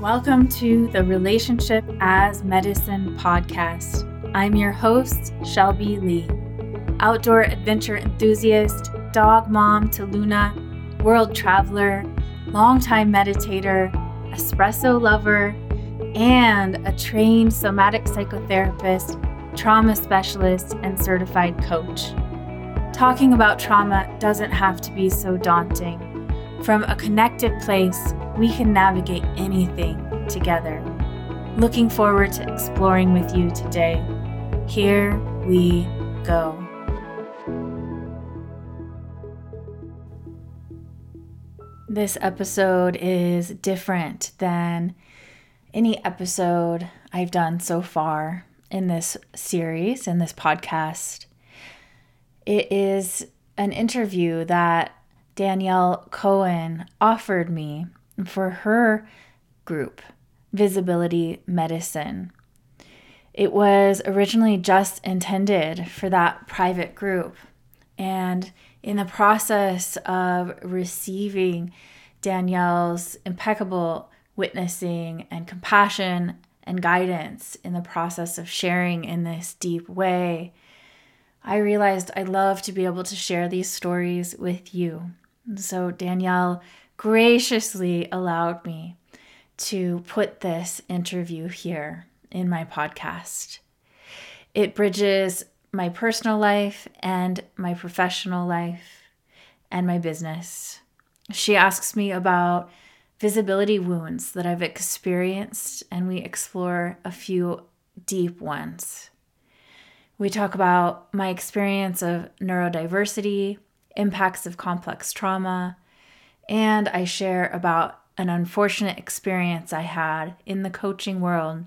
Welcome to the Relationship as Medicine podcast. I'm your host, Shelby Lee, outdoor adventure enthusiast, dog mom to Luna, world traveler, longtime meditator, espresso lover, and a trained somatic psychotherapist, trauma specialist, and certified coach. Talking about trauma doesn't have to be so daunting. From a connected place, we can navigate anything together. Looking forward to exploring with you today. Here we go. This episode is different than any episode I've done so far in this series, in this podcast. It is an interview that Danielle Cohen offered me for her group, Visibility Medicine. It was originally just intended for that private group. And in the process of receiving Danielle's impeccable witnessing and compassion and guidance in the process of sharing in this deep way, I realized I love to be able to share these stories with you. And so Danielle graciously allowed me to put this interview here in my podcast. It bridges my personal life and my professional life and my business. She asks me about visibility wounds that I've experienced, and we explore a few deep ones. We talk about my experience of neurodiversity, impacts of complex trauma, and I share about an unfortunate experience I had in the coaching world,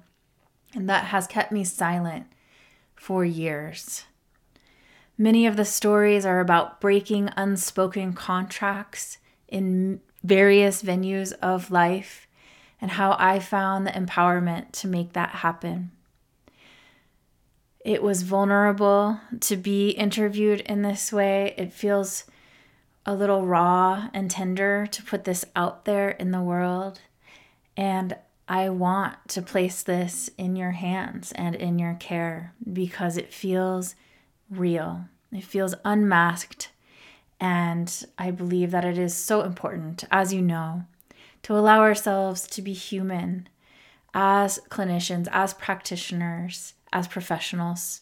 and that has kept me silent for years. Many of the stories are about breaking unspoken contracts in various venues of life and how I found the empowerment to make that happen. It was vulnerable to be interviewed in this way. It feels a little raw and tender to put this out there in the world. And I want to place this in your hands and in your care because it feels real. It feels unmasked. And I believe that it is so important, as you know, to allow ourselves to be human as clinicians, as practitioners, as professionals.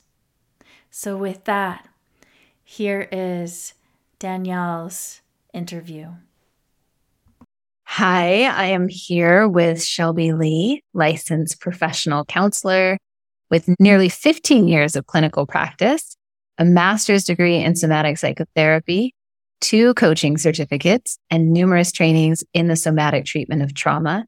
So, with that, here is Danielle's interview. Hi, I am here with Shelby Lee, licensed professional counselor with nearly 15 years of clinical practice, a master's degree in somatic psychotherapy, two coaching certificates, and numerous trainings in the somatic treatment of trauma.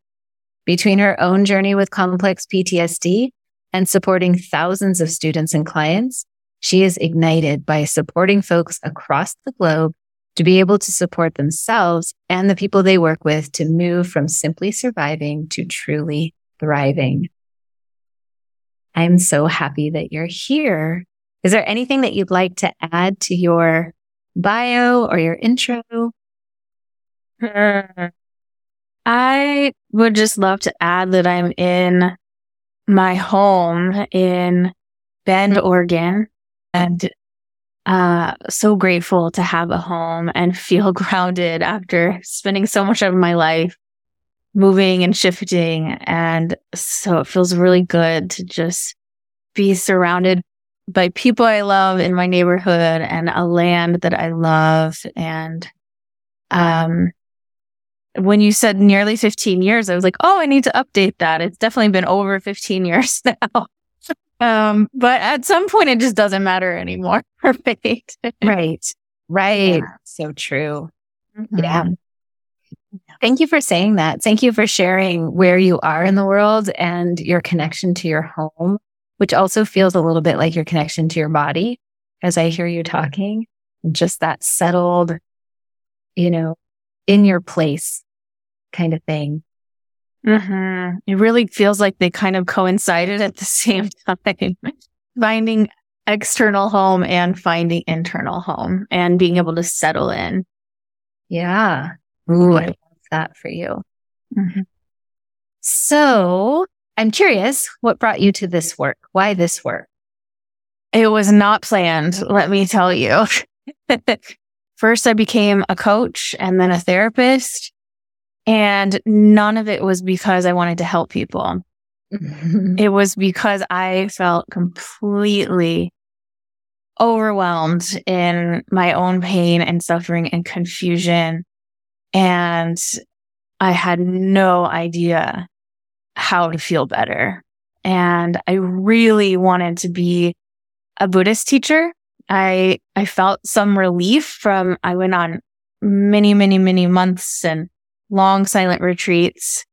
Between her own journey with complex PTSD and supporting thousands of students and clients, she is ignited by supporting folks across the globe to be able to support themselves and the people they work with to move from simply surviving to truly thriving. I'm so happy that you're here. Is there anything that you'd like to add to your bio or your intro? I would just love to add that I'm in my home in Bend, Oregon, and uh, so grateful to have a home and feel grounded after spending so much of my life moving and shifting. And so it feels really good to just be surrounded by people I love in my neighborhood and a land that I love. And, um, when you said nearly 15 years, I was like, oh, I need to update that. It's definitely been over 15 years now. Um, but at some point it just doesn't matter anymore. Right. right. Right. Yeah. So true. Mm-hmm. Yeah. Thank you for saying that. Thank you for sharing where you are in the world and your connection to your home, which also feels a little bit like your connection to your body as I hear you talking. Just that settled, you know, in your place kind of thing. Mm-hmm. It really feels like they kind of coincided at the same time. finding external home and finding internal home and being able to settle in. Yeah. Ooh, I love that for you. Mm-hmm. So I'm curious, what brought you to this work? Why this work? It was not planned, let me tell you. First, I became a coach and then a therapist. And none of it was because I wanted to help people. Mm-hmm. it was because I felt completely overwhelmed in my own pain and suffering and confusion. And I had no idea how to feel better. And I really wanted to be a Buddhist teacher. I, I felt some relief from, I went on many, many, many months and long silent retreats,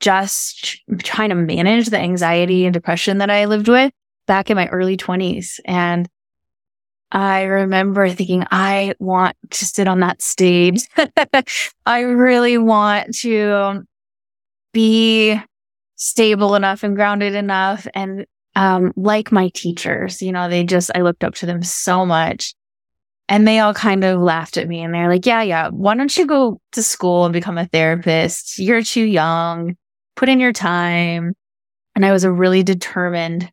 just trying to manage the anxiety and depression that I lived with back in my early twenties. And I remember thinking, I want to sit on that stage. I really want to be stable enough and grounded enough and um, like my teachers. You know, they just, I looked up to them so much. And they all kind of laughed at me and they're like, yeah, yeah, why don't you go to school and become a therapist? You're too young. Put in your time. And I was a really determined,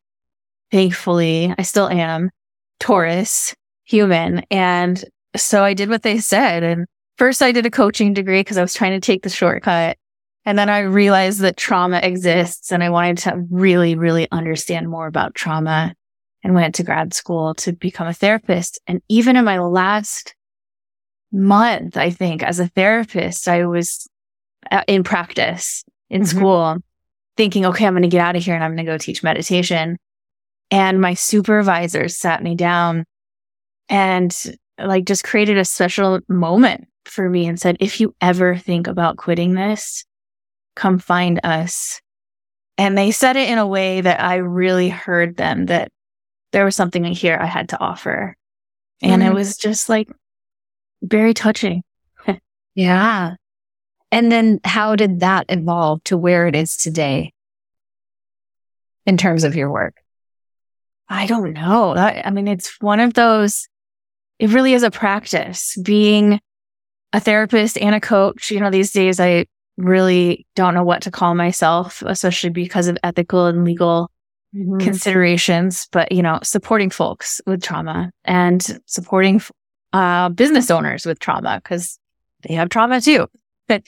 thankfully, I still am Taurus human. And so I did what they said. And first I did a coaching degree because I was trying to take the shortcut. And then I realized that trauma exists and I wanted to really, really understand more about trauma and went to grad school to become a therapist. And even in my last month, I think as a therapist, I was uh, in practice in mm-hmm. school thinking, okay, I'm going to get out of here and I'm going to go teach meditation. And my supervisor sat me down and like just created a special moment for me and said, if you ever think about quitting this, come find us. And they said it in a way that I really heard them that there was something here I had to offer. And mm. it was just like very touching. yeah. And then how did that evolve to where it is today in terms of your work? I don't know. I, I mean, it's one of those, it really is a practice being a therapist and a coach. You know, these days I really don't know what to call myself, especially because of ethical and legal mm-hmm. considerations, but you know, supporting folks with trauma and supporting uh, business owners with trauma because they have trauma too. But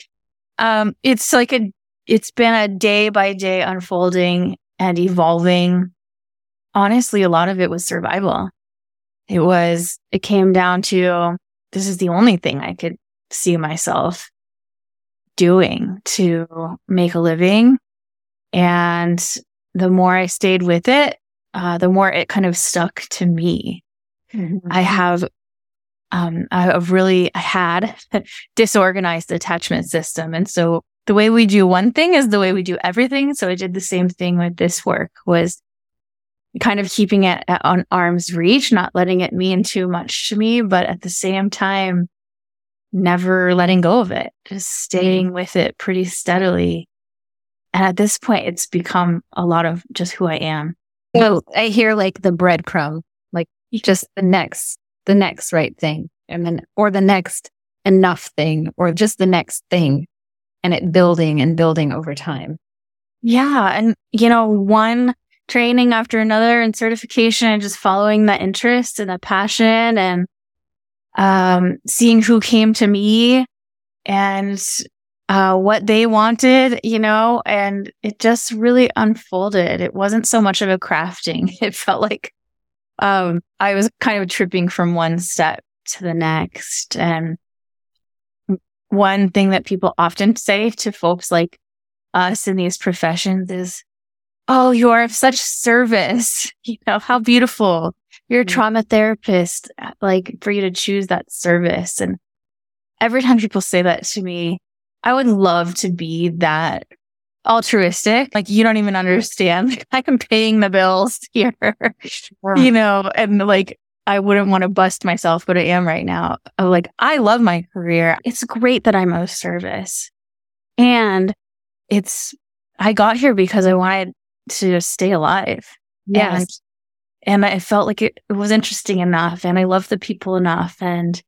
um, it's like a, it's been a day by day unfolding and evolving honestly, a lot of it was survival. It was, it came down to this is the only thing I could see myself doing to make a living. And the more I stayed with it, uh, the more it kind of stuck to me. Mm-hmm. I have, um, I have really I had disorganized attachment system. And so the way we do one thing is the way we do everything. So I did the same thing with this work was kind of keeping it at, on arm's reach, not letting it mean too much to me, but at the same time, never letting go of it, just staying mm-hmm. with it pretty steadily. And at this point, it's become a lot of just who I am. So I hear like the breadcrumb, like just the next, the next right thing, and then, or the next enough thing, or just the next thing, and it building and building over time. Yeah. And, you know, one training after another and certification and just following that interest and that passion and um, seeing who came to me and uh, what they wanted, you know, and it just really unfolded. It wasn't so much of a crafting. It felt like um, I was kind of tripping from one step to the next. And one thing that people often say to folks like us in these professions is, Oh, you are of such service. You know, how beautiful. You're a trauma therapist, uh, like for you to choose that service. And every time people say that to me, I would love to be that altruistic. Like you don't even understand. Like, I'm paying the bills here, you know, and like I wouldn't want to bust myself, but I am right now. Uh, like I love my career. It's great that I'm of service. And it's, I got here because I wanted to stay alive. Yes. And, and I felt like it, it was interesting enough and I loved the people enough and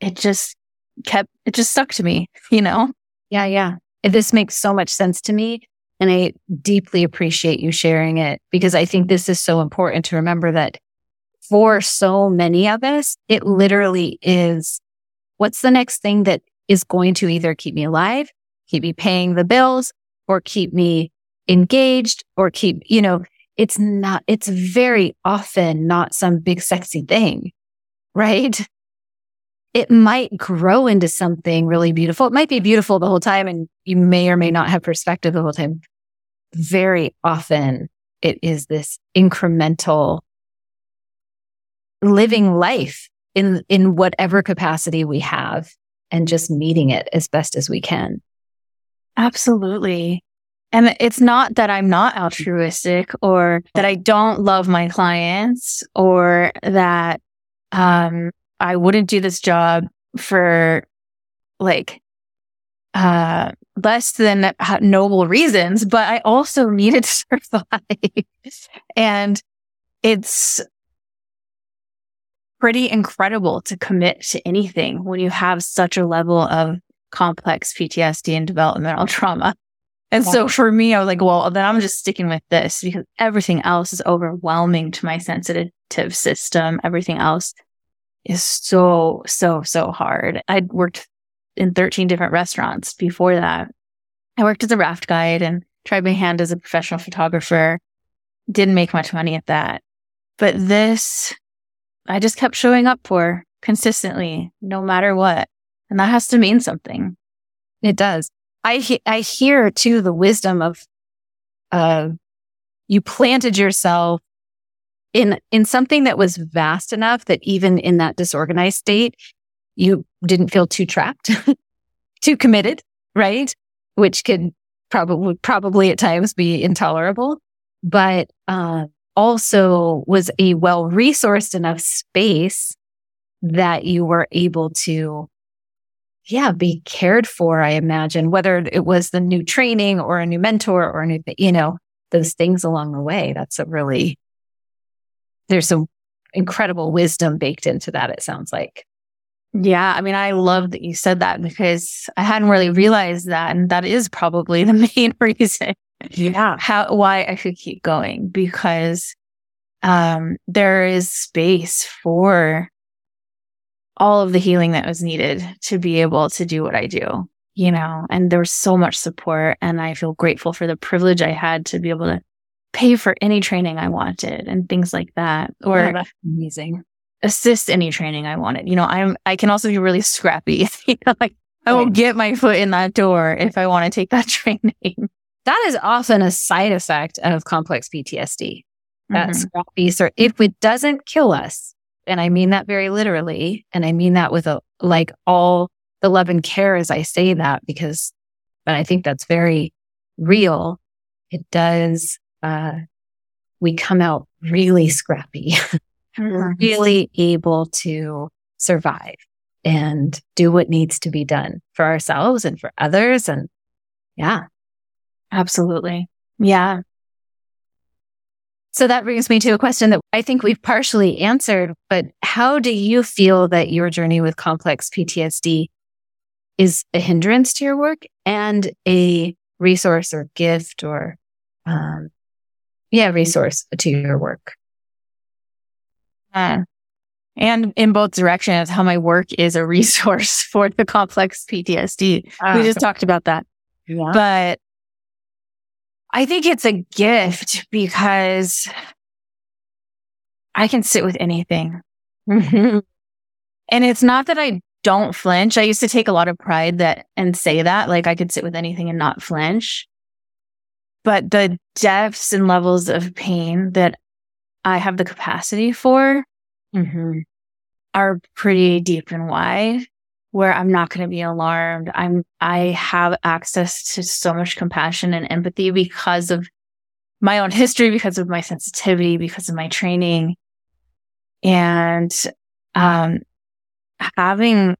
it just kept, it just stuck to me, you know? Yeah. Yeah. This makes so much sense to me. And I deeply appreciate you sharing it because I think this is so important to remember that for so many of us, it literally is what's the next thing that is going to either keep me alive, keep me paying the bills, or keep me engaged, or keep, you know, it's not, it's very often not some big sexy thing, right? It might grow into something really beautiful. It might be beautiful the whole time and you may or may not have perspective the whole time. Very often it is this incremental living life in, in whatever capacity we have and just meeting it as best as we can. Absolutely. And it's not that I'm not altruistic or that I don't love my clients or that um, I wouldn't do this job for like uh, less than noble reasons, but I also needed to survive. and it's pretty incredible to commit to anything when you have such a level of complex PTSD and developmental trauma. And yeah. so for me, I was like, well, then I'm just sticking with this because everything else is overwhelming to my sensitive system. Everything else is so, so, so hard. I'd worked in 13 different restaurants before that. I worked as a raft guide and tried my hand as a professional photographer. Didn't make much money at that. But this I just kept showing up for consistently, no matter what. And that has to mean something. It does. I, he- I hear too the wisdom of, uh, you planted yourself in, in something that was vast enough that even in that disorganized state, you didn't feel too trapped, too committed, right? Which could probably, probably at times be intolerable. But, uh, also was a well resourced enough space that you were able to, yeah, be cared for. I imagine whether it was the new training or a new mentor or a new, you know, those things along the way. That's a really, there's some incredible wisdom baked into that. It sounds like. Yeah. I mean, I love that you said that because I hadn't really realized that. And that is probably the main reason yeah how why i should keep going because um there is space for all of the healing that was needed to be able to do what i do you know and there was so much support and i feel grateful for the privilege i had to be able to pay for any training i wanted and things like that or oh, amazing assist any training i wanted you know i'm i can also be really scrappy you know like I will get my foot in that door if I want to take that training that is often a side effect of complex PTSD. That mm-hmm. scrappy sort. If it doesn't kill us, and I mean that very literally, and I mean that with a like all the love and care as I say that because, but I think that's very real. It does. Uh, we come out really scrappy, mm-hmm. really able to survive and do what needs to be done for ourselves and for others. And yeah, Absolutely. Yeah. So that brings me to a question that I think we've partially answered, but how do you feel that your journey with complex PTSD is a hindrance to your work and a resource or gift or, um, yeah, resource to your work? Uh, and in both directions, how my work is a resource for the complex PTSD. Uh, we just talked about that. Yeah. But I think it's a gift because I can sit with anything. and it's not that I don't flinch. I used to take a lot of pride that and say that like I could sit with anything and not flinch. But the depths and levels of pain that I have the capacity for mm-hmm. are pretty deep and wide where I'm not going to be alarmed. I'm, I have access to so much compassion and empathy because of my own history, because of my sensitivity, because of my training. And, um, having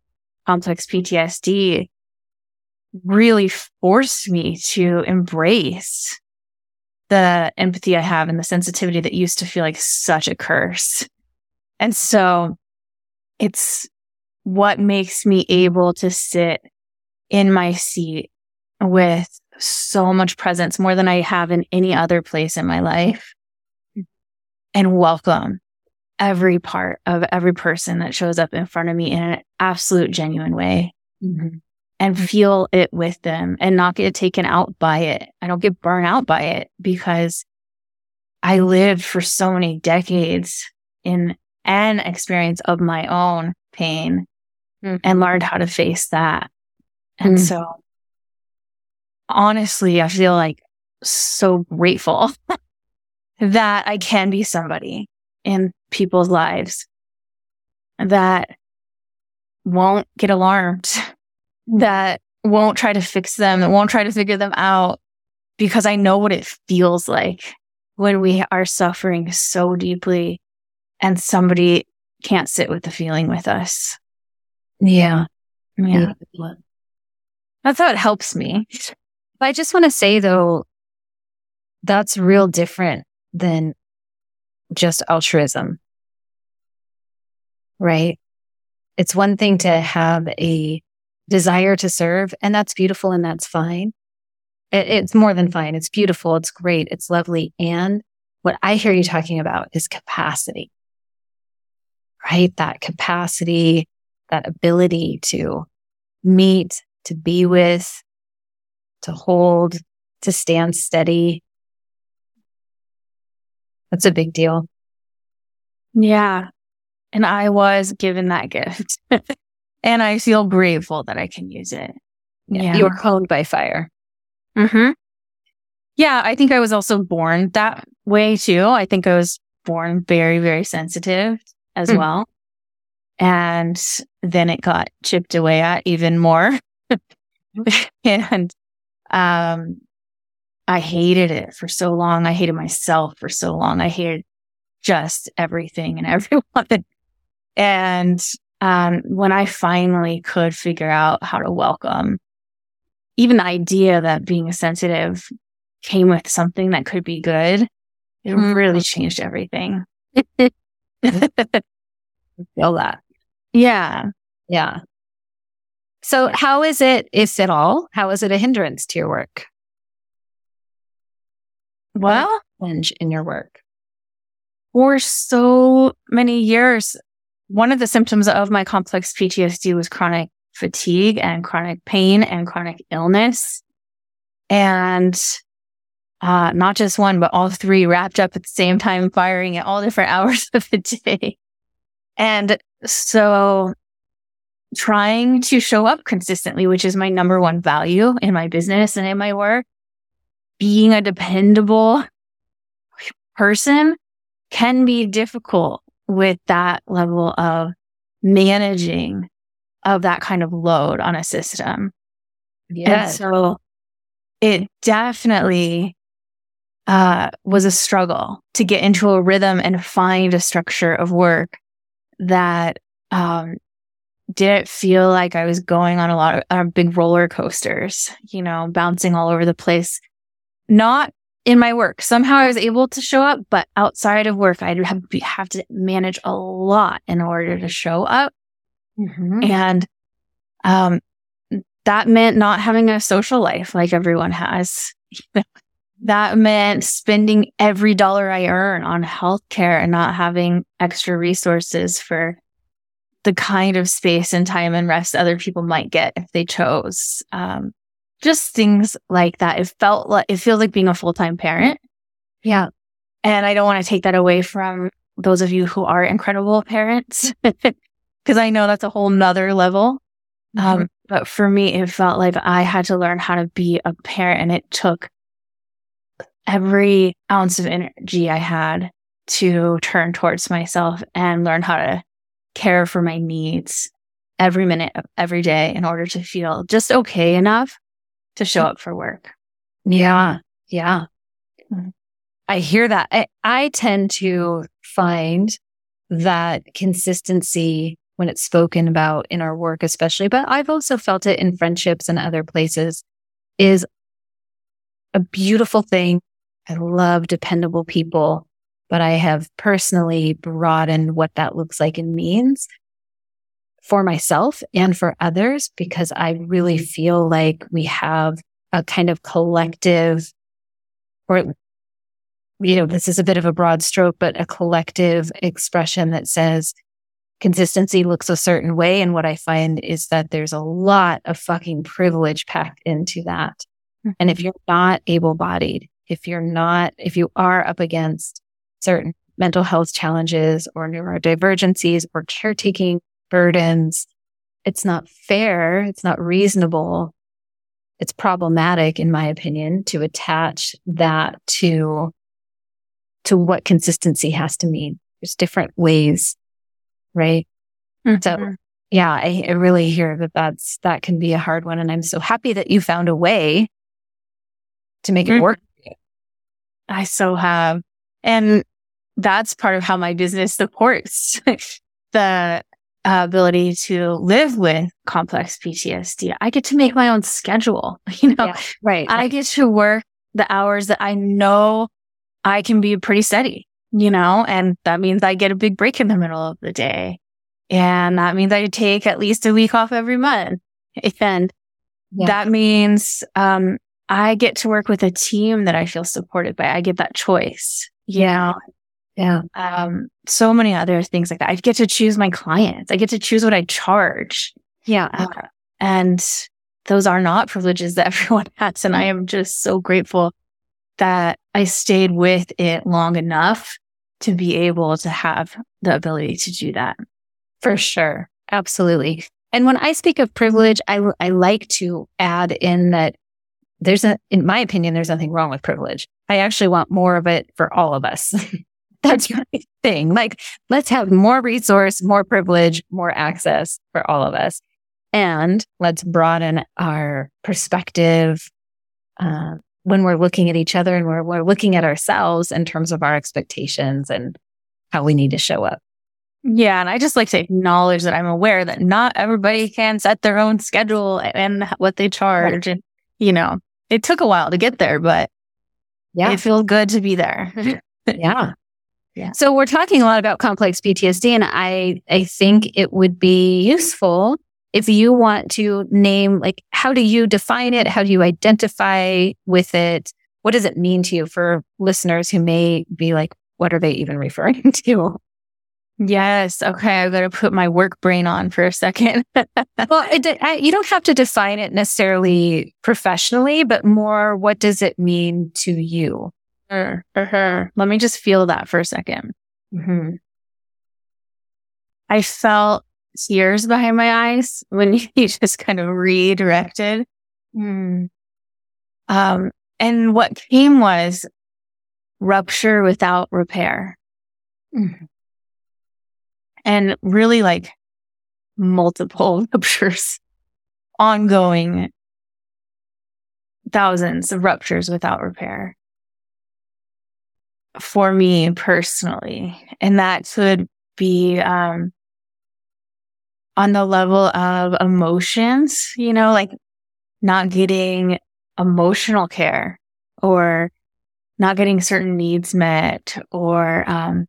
complex PTSD really forced me to embrace the empathy I have and the sensitivity that used to feel like such a curse. And so it's what makes me able to sit in my seat with so much presence more than I have in any other place in my life and welcome every part of every person that shows up in front of me in an absolute genuine way mm-hmm. And feel it with them and not get taken out by it. I don't get burned out by it because I lived for so many decades in an experience of my own pain mm-hmm. and learned how to face that. And mm-hmm. so honestly, I feel like so grateful that I can be somebody in people's lives that won't get alarmed, that won't try to fix them, that won't try to figure them out because I know what it feels like when we are suffering so deeply and somebody can't sit with the feeling with us. Yeah. Yeah. That's how it helps me. I just want to say though, that's real different than just altruism. Right? It's one thing to have a desire to serve, and that's beautiful and that's fine. It, mm-hmm. it's more than fine. It's beautiful. It's great. It's lovely. And what I hear you talking about is capacity, right? That capacity, that ability to meet, to be with, to hold, to stand steady. That's a big deal. Yeah. And I was given that gift. and I feel grateful that I can use it. Yeah. You were honed by fire. hmm Yeah. I think I was also born that way too. I think I was born very, very sensitive as mm. well. And then it got chipped away at even more. and um, I hated it for so long. I hated myself for so long. I hated just everything and everyone. and um, when I finally could figure out how to welcome, even the idea that being sensitive came with something that could be good, it mm-hmm. really changed everything. feel that. Yeah. Yeah. So, how is it, if at all, how is it a hindrance to your work? Well, in your work for so many years. One of the symptoms of my complex PTSD was chronic fatigue and chronic pain and chronic illness. And uh, not just one, but all three wrapped up at the same time, firing at all different hours of the day. And so trying to show up consistently, which is my number one value in my business and in my work, being a dependable person can be difficult with that level of managing of that kind of load on a system. Yeah. And so it definitely uh, was a struggle to get into a rhythm and find a structure of work that um, didn't feel like I was going on a lot of uh, big roller coasters, you know, bouncing all over the place. Not in my work. Somehow I was able to show up, but outside of work, I'd have, to manage a lot in order to show up. Mm-hmm. And um, that meant not having a social life like everyone has. that meant spending every dollar I earn on healthcare and not having extra resources for the kind of space and time and rest other people might get if they chose. Um, just things like that. It felt like, it feels like being a full time parent. Yeah. And I don't want to take that away from those of you who are incredible parents, because I know that's a whole nother level. Mm-hmm. Um, but for me, it felt like I had to learn how to be a parent and it took every ounce of energy I had to turn towards myself and learn how to care for my needs every minute of every day in order to feel just okay enough to show up for work. Yeah. Yeah. Mm-hmm. I hear that. I, I tend to find that consistency when it's spoken about in our work, especially, but I've also felt it in friendships and other places is a beautiful thing. I love dependable people but I have personally broadened what that looks like and means for myself and for others because I really feel like we have a kind of collective or you know, this is a bit of a broad stroke, but a collective expression that says consistency looks a certain way. And what I find is that there's a lot of fucking privilege packed into that. Mm-hmm. And if you're not able bodied, if you're not, if you are up against certain mental health challenges or neurodivergencies or caretaking burdens, it's not fair. It's not reasonable. It's problematic, in my opinion, to attach that to to what consistency has to mean. There's different ways, right? Mm-hmm. So yeah, I, I, really hear that that's, that can be a hard one. And I'm so happy that you found a way to make it mm-hmm. work. I so have. And that's part of how my business supports the uh, ability to live with complex PTSD. I get to make my own schedule, you know, yeah, right. I get to work the hours that I know I can be pretty steady, you know, and that means I get a big break in the middle of the day. And that means I take at least a week off every month. And yeah. that means, um, I get to work with a team that I feel supported by. I get that choice, you yeah. know? Yeah. Um, so many other things like that. I get to choose my clients. I get to choose what I charge. Yeah. Uh, and those are not privileges that everyone has. And I am just so grateful that I stayed with it long enough to be able to have the ability to do that. For sure. Absolutely. And when I speak of privilege, I, I like to add in that there's a, in my opinion, there's nothing wrong with privilege. I actually want more of it for all of us. That's my thing. Like, let's have more resource, more privilege, more access for all of us. And let's broaden our perspective, uh, when we're looking at each other and we're, we're looking at ourselves in terms of our expectations and how we need to show up. Yeah. And I just like to acknowledge that I'm aware that not everybody can set their own schedule and what they charge. Right. And, you know, it took a while to get there, but yeah, it feels good to be there. yeah. Yeah. So we're talking a lot about complex PTSD and I, I think it would be useful if you want to name, like, how do you define it? How do you identify with it? What does it mean to you for listeners who may be like, what are they even referring to? Yes. Okay. I've got to put my work brain on for a second. well, it, I, you don't have to define it necessarily professionally, but more what does it mean to you? Uh, uh, let me just feel that for a 2nd mm-hmm. I felt tears behind my eyes when you just kind of redirected. Mm. Um, and what came was rupture without repair. Mm. And really like multiple ruptures, ongoing thousands of ruptures without repair for me personally. And that could be, um, on the level of emotions, you know, like not getting emotional care or not getting certain needs met or um,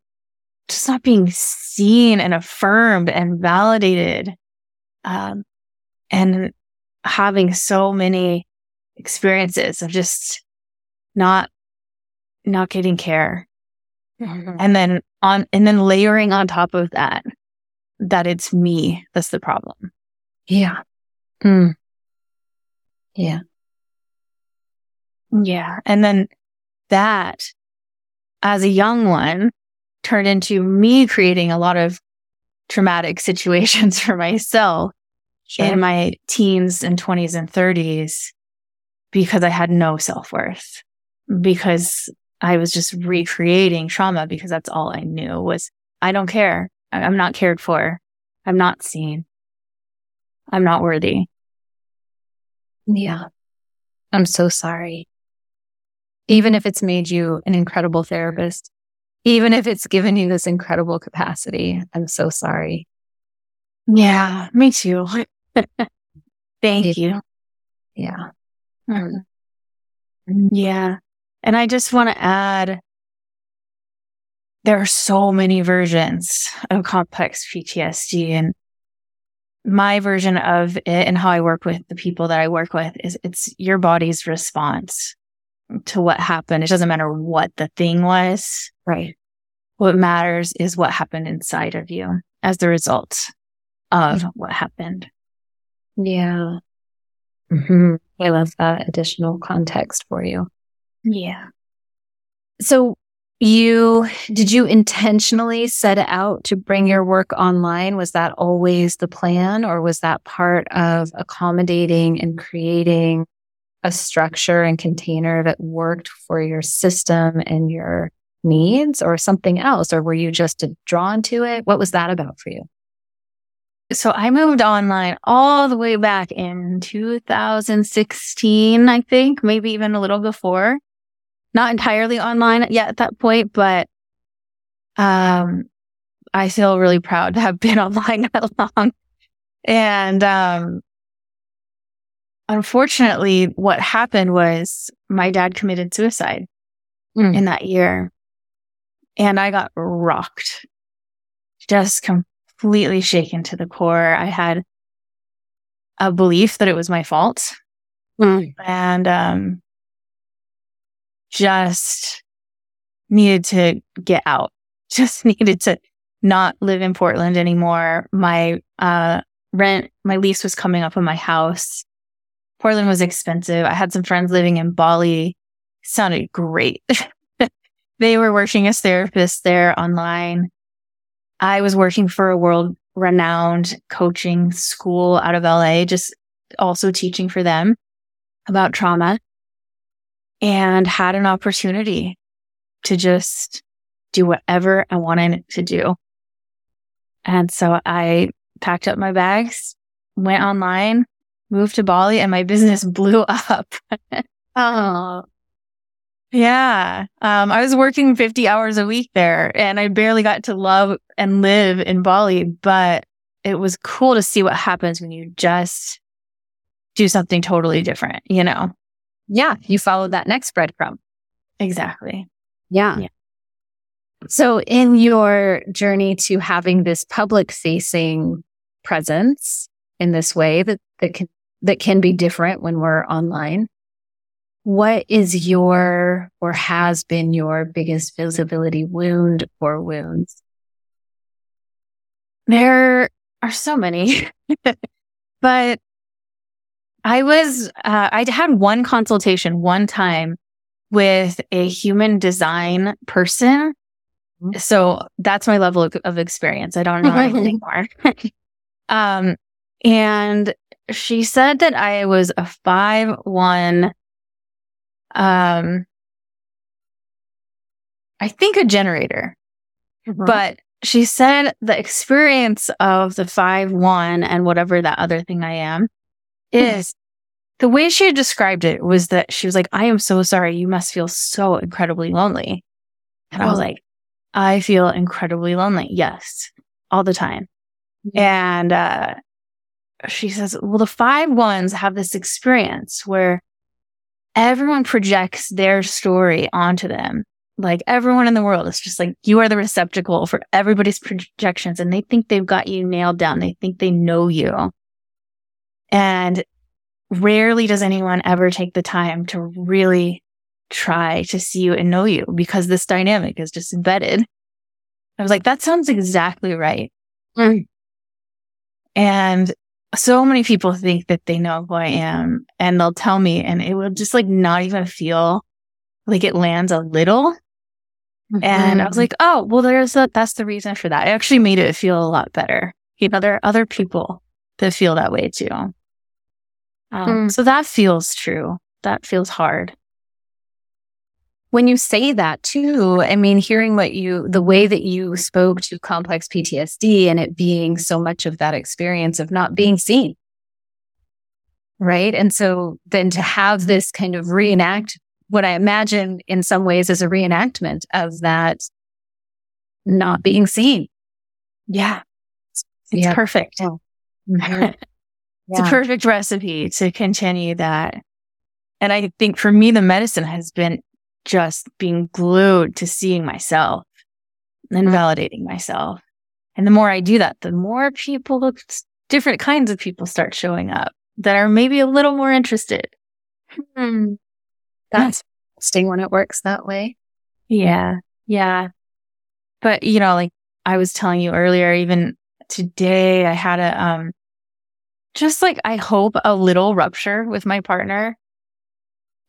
just not being seen and affirmed and validated um, and having so many experiences of just not not getting care mm-hmm. and then on and then layering on top of that that it's me that's the problem. Yeah. Mm. Yeah. Yeah. And then that as a young one turned into me creating a lot of traumatic situations for myself sure. in my teens and 20s and 30s because I had no self worth because I was just recreating trauma because that's all I knew was I don't care. I'm not cared for. I'm not seen. I'm not worthy. Yeah. I'm so sorry. Even if it's made you an incredible therapist, even if it's given you this incredible capacity, I'm so sorry. Yeah, me too. Thank yeah. you. Yeah. Mm-hmm. Yeah. And I just want to add there are so many versions of complex PTSD and my version of it and how I work with the people that I work with is it's your body's response to what happened. It doesn't matter what the thing was. Right. What matters is what happened inside of you as the result of what happened. Yeah. Mm-hmm. I love that additional context for you. Yeah. So you did you intentionally set out to bring your work online? Was that always the plan or was that part of accommodating and creating a structure and container that worked for your system and your needs or something else? Or were you just drawn to it? What was that about for you? So I moved online all the way back in 2016, I think, maybe even a little before not entirely online yet at that point, but um, I feel really proud to have been online that long. And um, unfortunately, what happened was my dad committed suicide mm. in that year. And I got rocked, just completely shaken to the core. I had a belief that it was my fault. Mm. And um, just needed to get out, just needed to not live in Portland anymore. My uh, rent, my lease was coming up on my house. Portland was expensive. I had some friends living in Bali. sounded great. they were working as therapists there online. I was working for a world renowned coaching school out of LA, just also teaching for them about trauma and had an opportunity to just do whatever I wanted to do. And so I packed up my bags, went online, moved to Bali, and my business blew up. oh. Yeah. Um, I was working 50 hours a week there and I barely got to love and live in Bali, but it was cool to see what happens when you just do something totally different, you know? Yeah, you followed that next breadcrumb. Exactly. Yeah. yeah. So in your journey to having this public facing presence in this way that, that can, that can be different when we're online, what is your or has been your biggest visibility wound or wounds? There are so many, but I was, uh, I had one consultation one time with a human design person. Mm-hmm. So that's my level of, of experience. I don't know anything more. um, and she said that I was a five one, um, I think a generator, mm-hmm. but she said the experience of the five one and whatever that other thing I am is the way she had described it was that she was like, I am so sorry. You must feel so incredibly lonely. And I was like, I feel incredibly lonely. Yes, all the time. And, uh, she says, well, the five ones have this experience where everyone projects their story onto them. Like everyone in the world is just like, you are the receptacle for everybody's projections and they think they've got you nailed down. They think they know you. And rarely does anyone ever take the time to really try to see you and know you because this dynamic is just embedded. I was like, that sounds exactly right. Mm. And so many people think that they know who I am and they'll tell me and it will just like not even feel like it lands a little. Mm-hmm. And I was like, oh, well, there's a, that's the reason for that. It actually made it feel a lot better. You know, there are other people that feel that way too. Um, mm. So that feels true. That feels hard. When you say that too, I mean, hearing what you, the way that you spoke to complex PTSD and it being so much of that experience of not being seen. Right. And so then to have this kind of reenact what I imagine in some ways is a reenactment of that not being seen. Yeah. It's yeah. perfect. Mm-hmm. It's a perfect recipe to continue that. And I think for me, the medicine has been just being glued to seeing myself and mm-hmm. validating myself. And the more I do that, the more people different kinds of people start showing up that are maybe a little more interested. Hmm. That's interesting when it works that way. Yeah. Yeah. But, you know, like I was telling you earlier, even today, I had a, um, just like I hope a little rupture with my partner.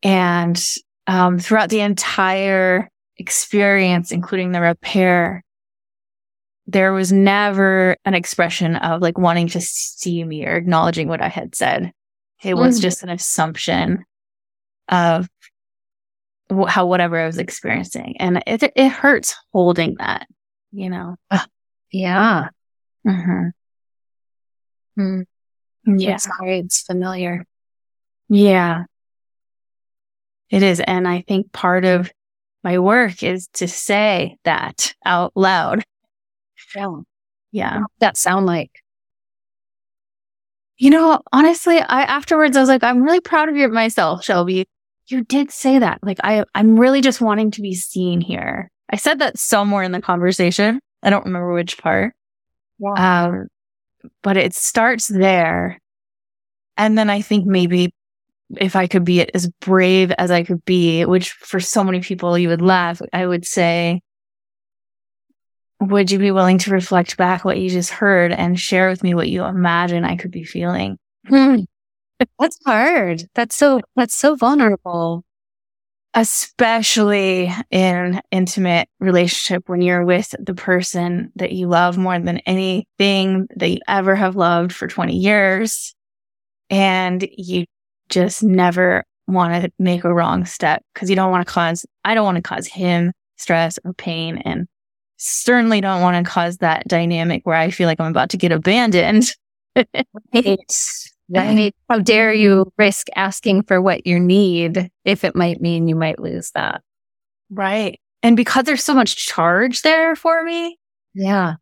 And, um, throughout the entire experience, including the repair, there was never an expression of like wanting to see me or acknowledging what I had said. It was mm. just an assumption of how whatever I was experiencing. And it, it hurts holding that, you know? Uh, yeah. Mm-hmm. Mm. Yeah. Sorry, it's familiar. Yeah. It is. And I think part of my work is to say that out loud. Yeah. Yeah. that sound like? You know, honestly, I afterwards I was like, I'm really proud of you myself, Shelby you did say that. Like, I, I'm really just wanting to be seen here. I said that somewhere in the conversation. I don't remember which part. Yeah. Um, but it starts there. And then I think maybe if I could be as brave as I could be, which for so many people you would laugh, I would say, would you be willing to reflect back what you just heard and share with me what you imagine I could be feeling? Hmm. That's hard. That's so, that's so vulnerable. Especially in intimate relationship when you're with the person that you love more than anything that you ever have loved for 20 years. And you just never want to make a wrong step because you don't want to cause, I don't want to cause him stress or pain and certainly don't want to cause that dynamic where I feel like I'm about to get abandoned. How dare you risk asking for what you need if it might mean you might lose that? Right. And because there's so much charge there for me. Yeah.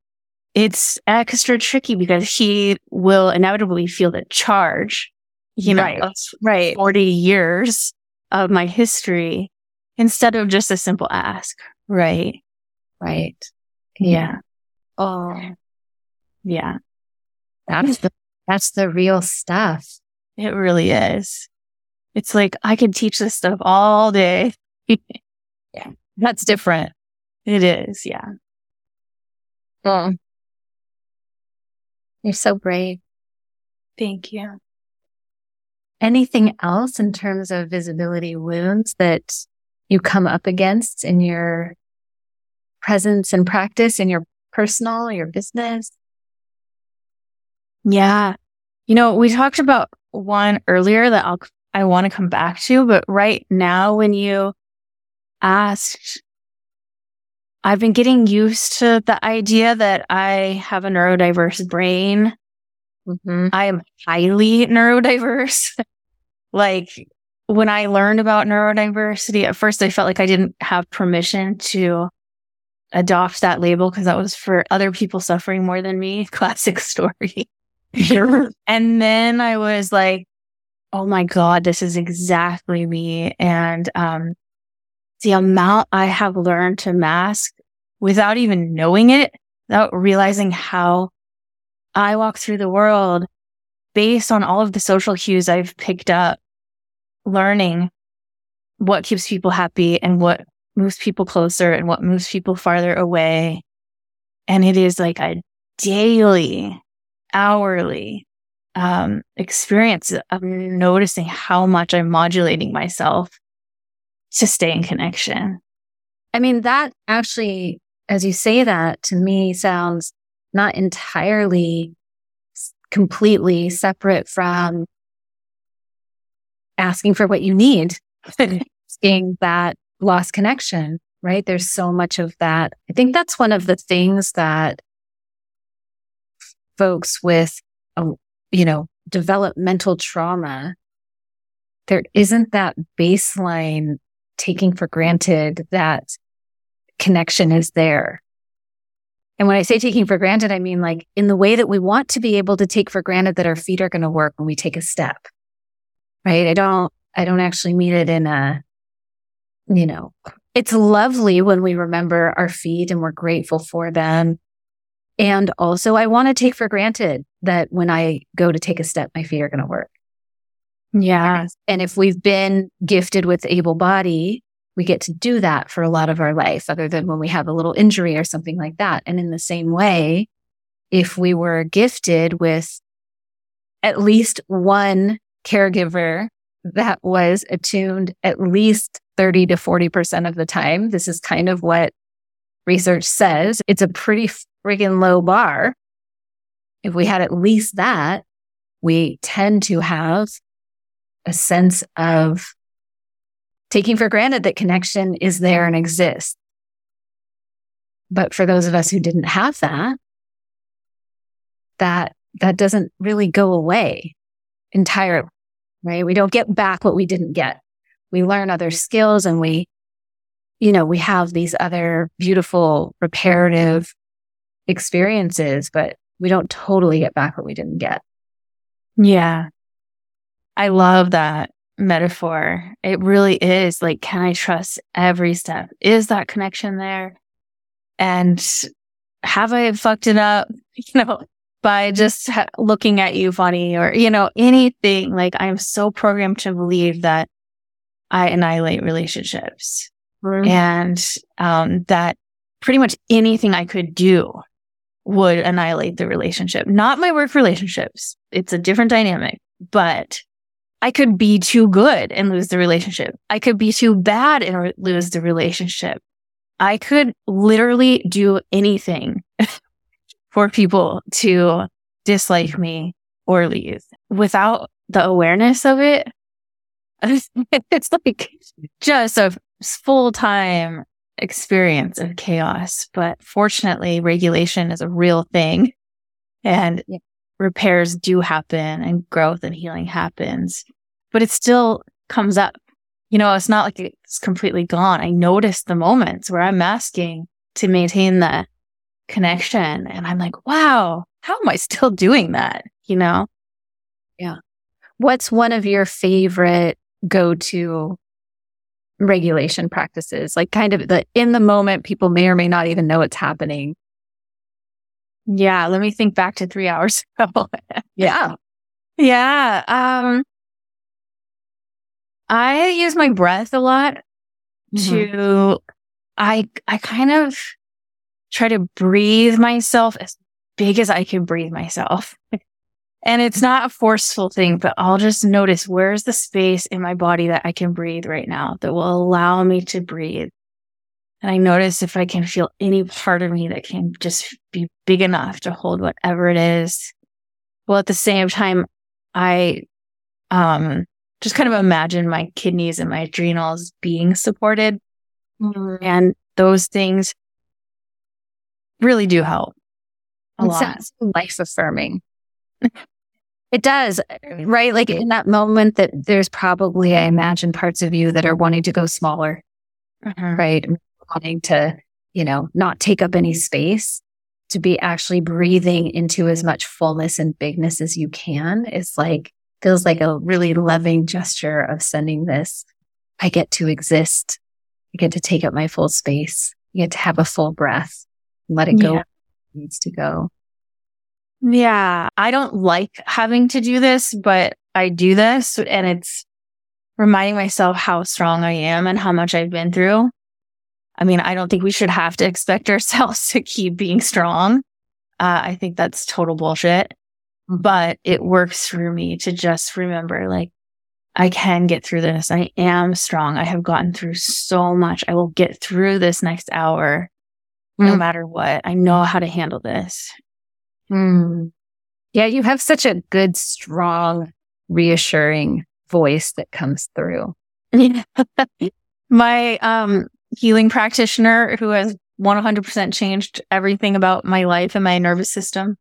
It's uh, extra tricky because he will inevitably feel the charge, you know, right. right. 40 years of my history instead of just a simple ask. Right. Right. Yeah. Oh, yeah. That's the that's the real stuff. It really is. It's like I could teach this stuff all day. yeah. That's different. It is. Yeah. Well, you're so brave. Thank you. Anything else in terms of visibility wounds that you come up against in your presence and practice in your personal, your business? Yeah. You know, we talked about one earlier that I'll, I want to come back to, but right now when you asked, I've been getting used to the idea that I have a neurodiverse brain. Mm-hmm. I am highly neurodiverse. like when I learned about neurodiversity, at first I felt like I didn't have permission to adopt that label because that was for other people suffering more than me. Classic story. and then I was like, oh my God, this is exactly me. And um, the amount I have learned to mask without even knowing it, without realizing how I walk through the world based on all of the social cues I've picked up, learning what keeps people happy and what moves people closer and what moves people farther away. And it is like a daily hourly um, experience of noticing how much I'm modulating myself to stay in connection. I mean, that actually, as you say that to me sounds not entirely completely separate from asking for what you need, asking that lost connection, right? There's so much of that. I think that's one of the things that folks with, a, you know, developmental trauma, there isn't that baseline taking for granted that connection is there. And when I say taking for granted, I mean like in the way that we want to be able to take for granted that our feet are going to work when we take a step. Right. I don't, I don't actually mean it in a, you know, it's lovely when we remember our feet and we're grateful for them and also, I want to take for granted that when I go to take a step, my feet are going to work. Yeah. And if we've been gifted with able body, we get to do that for a lot of our life, other than when we have a little injury or something like that. And in the same way, if we were gifted with at least one caregiver that was attuned at least 30 to 40% of the time, this is kind of what research says. It's a pretty friggin' low bar. If we had at least that, we tend to have a sense of taking for granted that connection is there and exists. But for those of us who didn't have that, that, that doesn't really go away entirely, right? We don't get back what we didn't get. We learn other skills and we, you know, we have these other beautiful reparative experiences, but we don't totally get back what we didn't get. Yeah. I love that metaphor. It really is like, can I trust every step? Is that connection there? And have I fucked it up, you know, by just ha- looking at you funny or, you know, anything? Like, I'm so programmed to believe that I annihilate relationships mm-hmm. and um, that pretty much anything I could do would annihilate the relationship. Not my work relationships. It's a different dynamic, but I could be too good and lose the relationship. I could be too bad and re- lose the relationship. I could literally do anything for people to dislike me or leave without the awareness of it. It's like just a full time experience of mm-hmm. chaos. But fortunately, regulation is a real thing and yeah repairs do happen and growth and healing happens, but it still comes up. You know, it's not like it's completely gone. I notice the moments where I'm masking to maintain the connection. And I'm like, wow, how am I still doing that? You know? Yeah. What's one of your favorite go to regulation practices? Like kind of the in the moment, people may or may not even know it's happening. Yeah, let me think back to three hours ago. yeah. Yeah. Um, I use my breath a lot mm-hmm. to, I, I kind of try to breathe myself as big as I can breathe myself. And it's not a forceful thing, but I'll just notice where's the space in my body that I can breathe right now that will allow me to breathe. And I notice if I can feel any part of me that can just be big enough to hold whatever it is. Well, at the same time, I, um, just kind of imagine my kidneys and my adrenals being supported. Mm-hmm. And those things really do help a it lot. life affirming. It does, right? Like in that moment that there's probably, I imagine parts of you that are wanting to go smaller, mm-hmm. right? wanting to, you know, not take up any space to be actually breathing into as much fullness and bigness as you can is like, feels like a really loving gesture of sending this. I get to exist. I get to take up my full space. I get to have a full breath. Let it go. Yeah. It needs to go. Yeah. I don't like having to do this, but I do this and it's reminding myself how strong I am and how much I've been through. I mean, I don't think we should have to expect ourselves to keep being strong. Uh, I think that's total bullshit, but it works for me to just remember like, I can get through this. I am strong. I have gotten through so much. I will get through this next hour no matter what. I know how to handle this. Mm. Yeah, you have such a good, strong, reassuring voice that comes through. My um healing practitioner who has 100% changed everything about my life and my nervous system.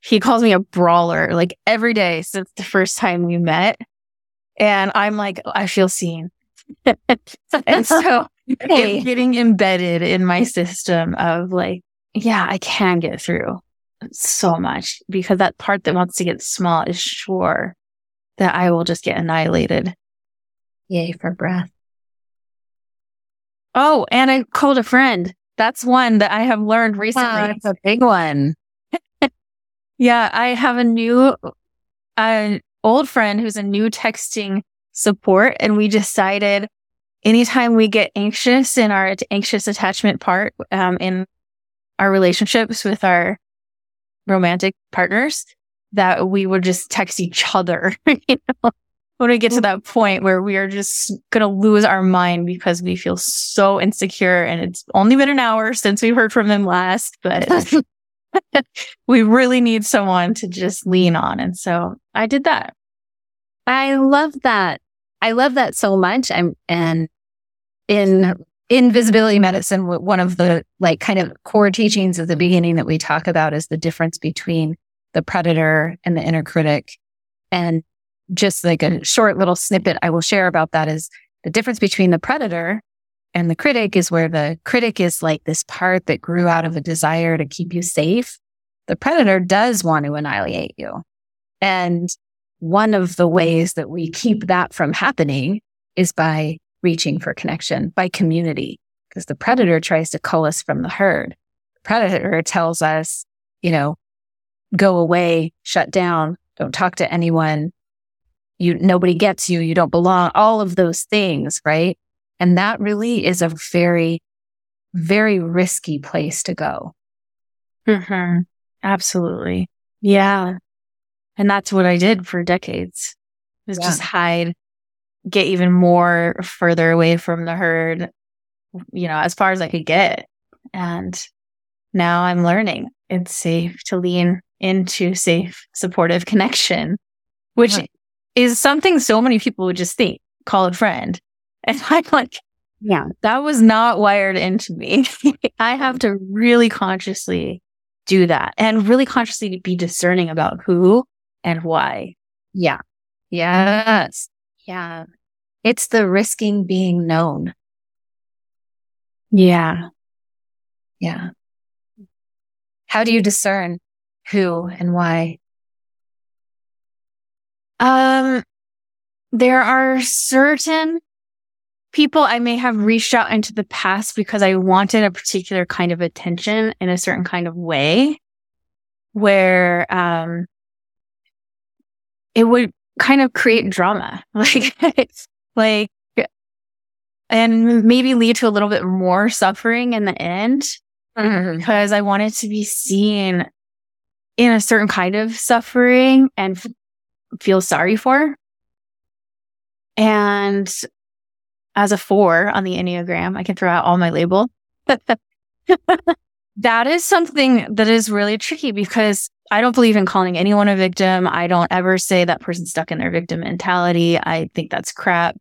He calls me a brawler like every day since the first time we met. And I'm like, I feel seen. and so it's getting embedded in my system of like, yeah, I can get through so much because that part that wants to get small is sure that I will just get annihilated. Yay for breath. Oh, and I called a friend. That's one that I have learned recently. Wow, that's a big one. Yeah, I have a new, an old friend who's a new texting support, and we decided anytime we get anxious in our anxious attachment part um, in our relationships with our romantic partners, that we would just text each other. you know? When we get to that point where we are just going to lose our mind because we feel so insecure and it's only been an hour since we heard from them last, but we really need someone to just lean on. And so I did that. I love that. I love that so much. I'm, and in in visibility medicine, one of the like kind of core teachings at the beginning that we talk about is the difference between the predator and the inner critic. And just like a short little snippet I will share about that is the difference between the predator and the critic is where the critic is like this part that grew out of a desire to keep you safe. The predator does want to annihilate you. And one of the ways that we keep that from happening is by reaching for connection, by community, because the predator tries to cull us from the herd. The predator tells us, you know, go away, shut down, don't talk to anyone. You, nobody gets you. You don't belong. All of those things, right? And that really is a very, very risky place to go. Mm-hmm. Absolutely. Yeah. And that's what I did for decades was yeah. just hide, get even more further away from the herd, you know, as far as I could get. And now I'm learning it's safe to lean into safe, supportive connection, which right. is something so many people would just think, call a friend. And I'm like, yeah, that was not wired into me. I have to really consciously do that and really consciously be discerning about who and why. Yeah. Yes. Yeah. It's the risking being known. Yeah. Yeah. How do you discern who and why? Um, there are certain people I may have reached out into the past because I wanted a particular kind of attention in a certain kind of way where um it would kind of create drama like like and maybe lead to a little bit more suffering in the end mm-hmm. because I wanted to be seen in a certain kind of suffering and f- feel sorry for. And as a four on the Enneagram. I can throw out all my label. that is something that is really tricky because I don't believe in calling anyone a victim. I don't ever say that person's stuck in their victim mentality. I think that's crap.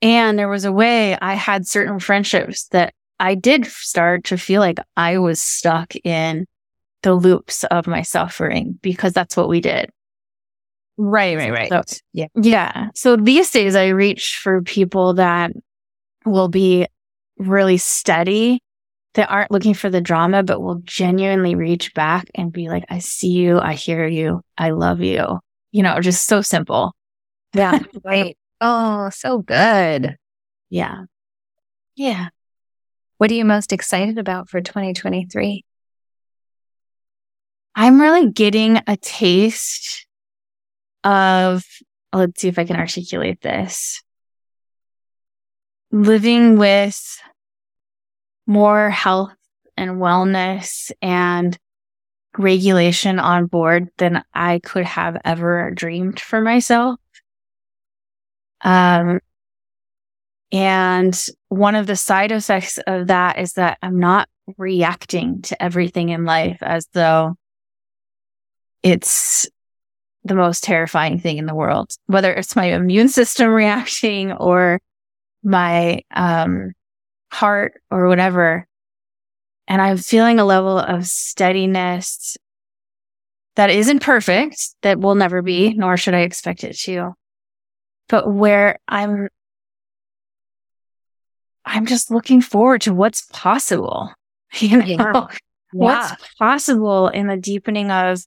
And there was a way I had certain friendships that I did start to feel like I was stuck in the loops of my suffering because that's what we did. Right, right, right. So, yeah. Yeah. So these days I reach for people that will be really steady, that aren't looking for the drama, but will genuinely reach back and be like, I see you. I hear you. I love you. You know, just so simple. Yeah. right. Oh, so good. Yeah. Yeah. What are you most excited about for 2023? I'm really getting a taste of, let's see if I can articulate this. Living with more health and wellness and regulation on board than I could have ever dreamed for myself. Um, and one of the side effects of that is that I'm not reacting to everything in life as though it's the most terrifying thing in the world, whether it's my immune system reacting or my um, heart or whatever. And I'm feeling a level of steadiness that isn't perfect, that will never be, nor should I expect it to. But where I'm, I'm just looking forward to what's possible. You know, yeah. what's possible in the deepening of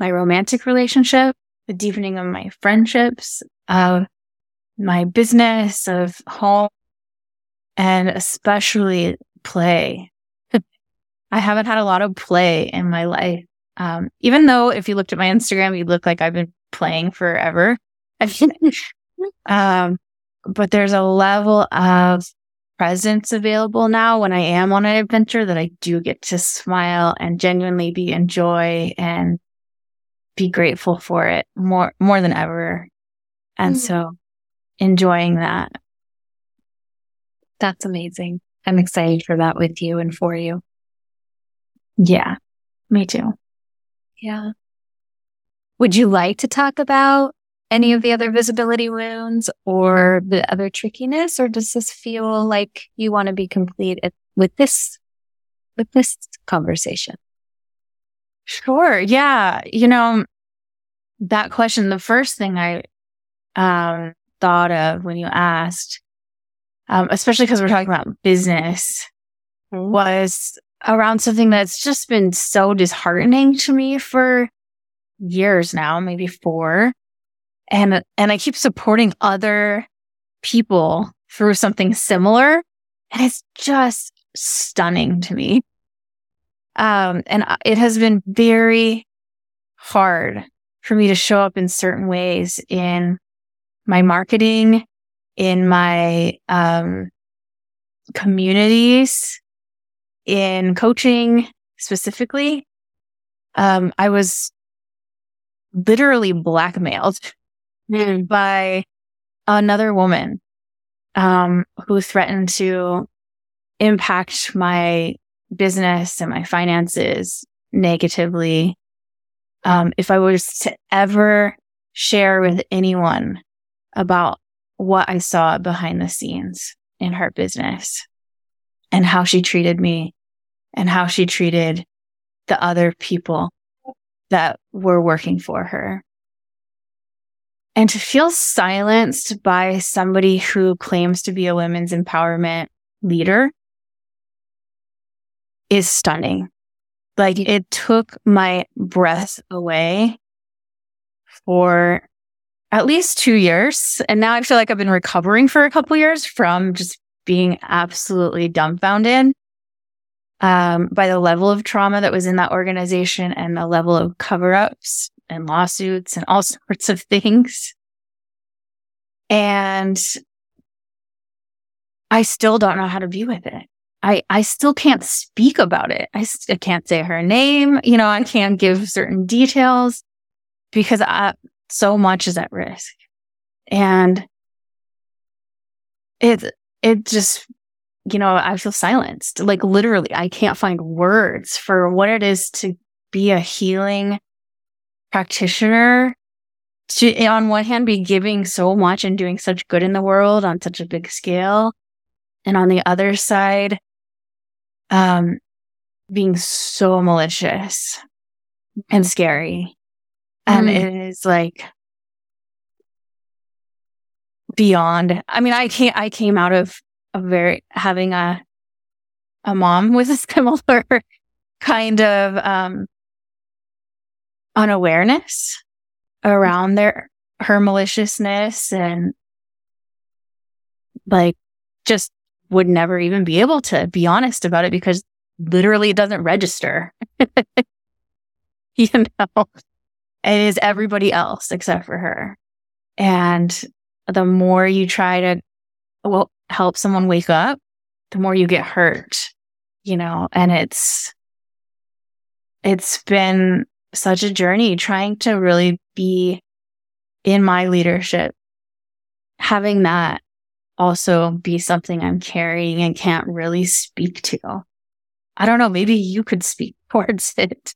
my romantic relationship, the deepening of my friendships, of my business, of home, and especially play. I haven't had a lot of play in my life Um, even though if you looked at my Instagram, you'd look like I've been playing forever. um, but there's a level of presence available now when I am on an adventure that I do get to smile and genuinely be enjoy and be grateful for it more more than ever. And mm-hmm. so enjoying that. That's amazing. I'm excited for that with you and for you. Yeah, me too. Yeah. Would you like to talk about any of the other visibility wounds or the other trickiness, or does this feel like you want to be complete with this, with this conversation? Sure. Yeah. You know, that question, the first thing I, um, thought of when you asked, um, especially because we're talking about business, mm-hmm. was around something that's just been so disheartening to me for years now, maybe four. And, and I keep supporting other people through something similar. And it's just stunning to me. Um, and it has been very hard for me to show up in certain ways in my marketing, in my, um, communities, in coaching specifically. Um, I was literally blackmailed mm. by another woman um, who threatened to impact my business and my finances negatively um, if I was to ever share with anyone about what I saw behind the scenes in her business and how she treated me and how she treated the other people that were working for her. And to feel silenced by somebody who claims to be a women's empowerment leader is stunning. Like it took my breath away for at least two years. And now I feel like I've been recovering for a couple years from just being absolutely dumbfounded um, by the level of trauma that was in that organization and the level of cover ups and lawsuits and all sorts of things. And I still don't know how to be with it. I, I still can't speak about it. I, I can't say her name. You know, I can't give certain details because I, so much is at risk. And it, it just you know, I feel silenced. Like literally, I can't find words for what it is to be a healing practitioner. To, on one hand, be giving so much and doing such good in the world on such a big scale. And on the other side, um, being so malicious and scary. And mm. it is like beyond. I mean, I can't, I came out of a very having a a mom with a similar kind of um unawareness around their her maliciousness and like just would never even be able to be honest about it because literally it doesn't register. you know, it is everybody else except for her. And the more you try to, well, help someone wake up, the more you get hurt, you know, and it's, it's been such a journey trying to really be in my leadership, having that also be something I'm carrying and can't really speak to. I don't know. Maybe you could speak towards it.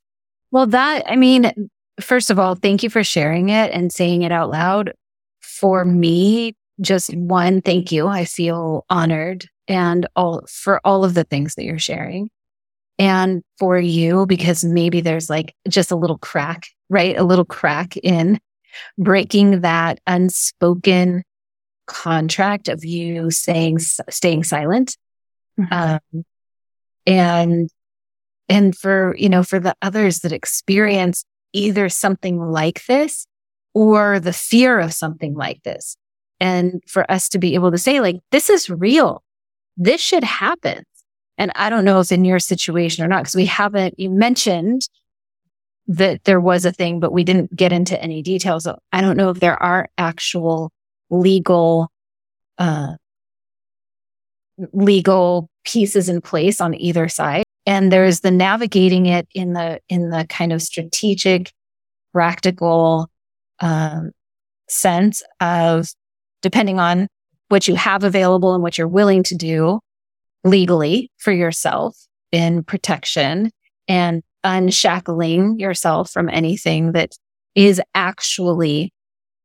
Well, that, I mean, first of all, thank you for sharing it and saying it out loud. For me, just one, thank you. I feel honored and all for all of the things that you're sharing. And for you, because maybe there's like just a little crack, right? A little crack in breaking that unspoken contract of you saying, staying silent. Mm-hmm. Um, and, and for, you know, for the others that experience either something like this or the fear of something like this, and for us to be able to say, like, this is real. This should happen. And I don't know if in your situation or not, because we haven't, you mentioned that there was a thing, but we didn't get into any details. So I don't know if there are actual legal, uh, legal pieces in place on either side. And there's the navigating it in the, in the kind of strategic, practical, um, sense of depending on what you have available and what you're willing to do legally for yourself in protection and unshackling yourself from anything that is actually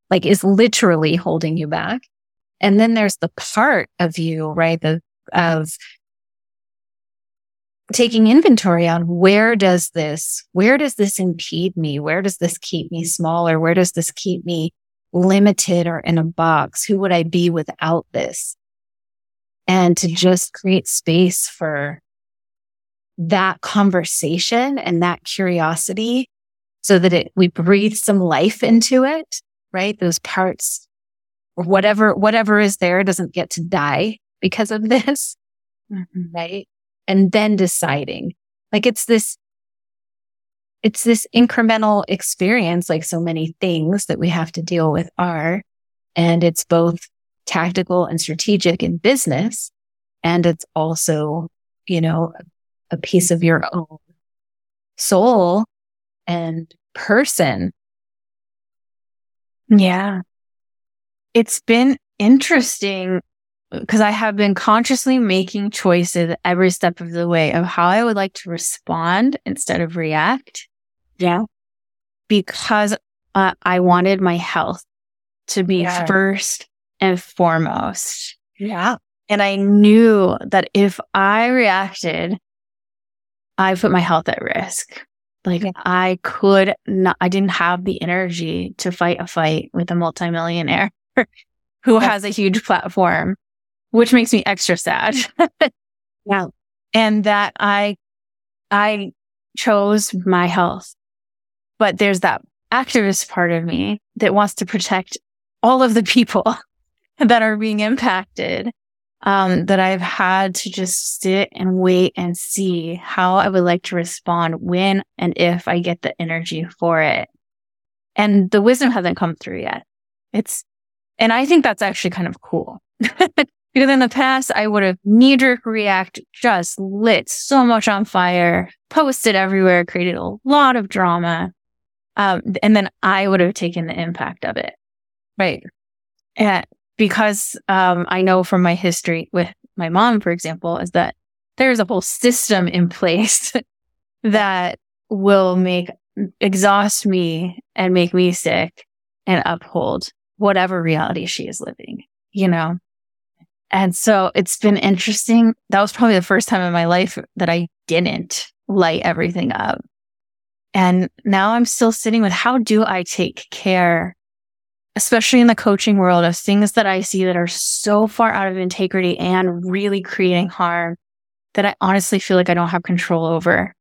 like is literally holding you back. And then there's the part of you, right? The, of taking inventory on where does this, where does this impede me? Where does this keep me smaller? Where does this keep me limited or in a box? Who would I be without this? And to just create space for that conversation and that curiosity so that it, we breathe some life into it, right? Those parts or whatever, whatever is there doesn't get to die because of this. Mm-hmm. Right. And then deciding like it's this, it's this incremental experience, like so many things that we have to deal with are, and it's both tactical and strategic in business. And it's also, you know, a piece of your own soul and person. Yeah. It's been interesting because I have been consciously making choices every step of the way of how I would like to respond instead of react. Yeah. Because uh, I wanted my health to be yeah. first and foremost. Yeah. And I knew that if I reacted, I put my health at risk. Like yeah. I could not, I didn't have the energy to fight a fight with a multimillionaire who has a huge platform, which makes me extra sad. yeah. And that I, I chose my health, but there's that activist part of me that wants to protect all of the people that are being impacted um, that I've had to just sit and wait and see how I would like to respond when and if I get the energy for it. And the wisdom hasn't come through yet. It's, and I think that's actually kind of cool. because in the past, I would have knee jerk react, just lit so much on fire, posted everywhere, created a lot of drama. Um, and then I would have taken the impact of it. Right. And because um, I know from my history with my mom, for example, is that there's a whole system in place that will make exhaust me and make me sick and uphold whatever reality she is living, you know? And so it's been interesting. That was probably the first time in my life that I didn't light everything up. And now I'm still sitting with how do I take care especially in the coaching world of things that I see that are so far out of integrity and really creating harm that I honestly feel like I don't have control over.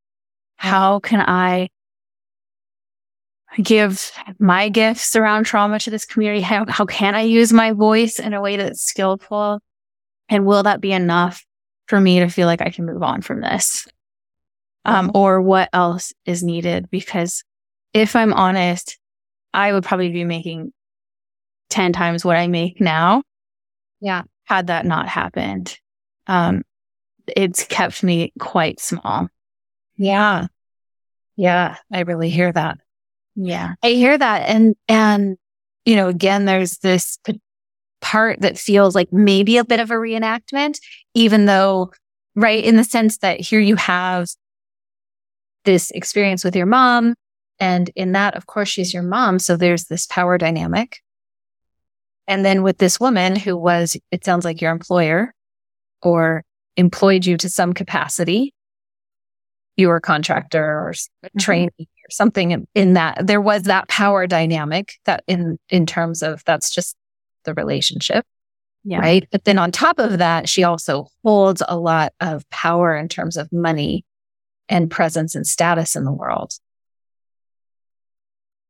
How can I give my gifts around trauma to this community? How, how can I use my voice in a way that's skillful? And will that be enough for me to feel like I can move on from this? Um, or what else is needed? Because if I'm honest, I would probably be making 10 times what I make now. Yeah. Had that not happened, um, it's kept me quite small. Yeah. Yeah. I really hear that. Yeah. I hear that. And, and, you know, again, there's this part that feels like maybe a bit of a reenactment, even though, right, in the sense that here you have this experience with your mom. And in that, of course, she's your mom. So there's this power dynamic. And then with this woman who was, it sounds like your employer or employed you to some capacity, you were a contractor or a mm-hmm. trainee or something in, in that, there was that power dynamic that in, in terms of that's just the relationship. Yeah. Right. But then on top of that, she also holds a lot of power in terms of money and presence and status in the world.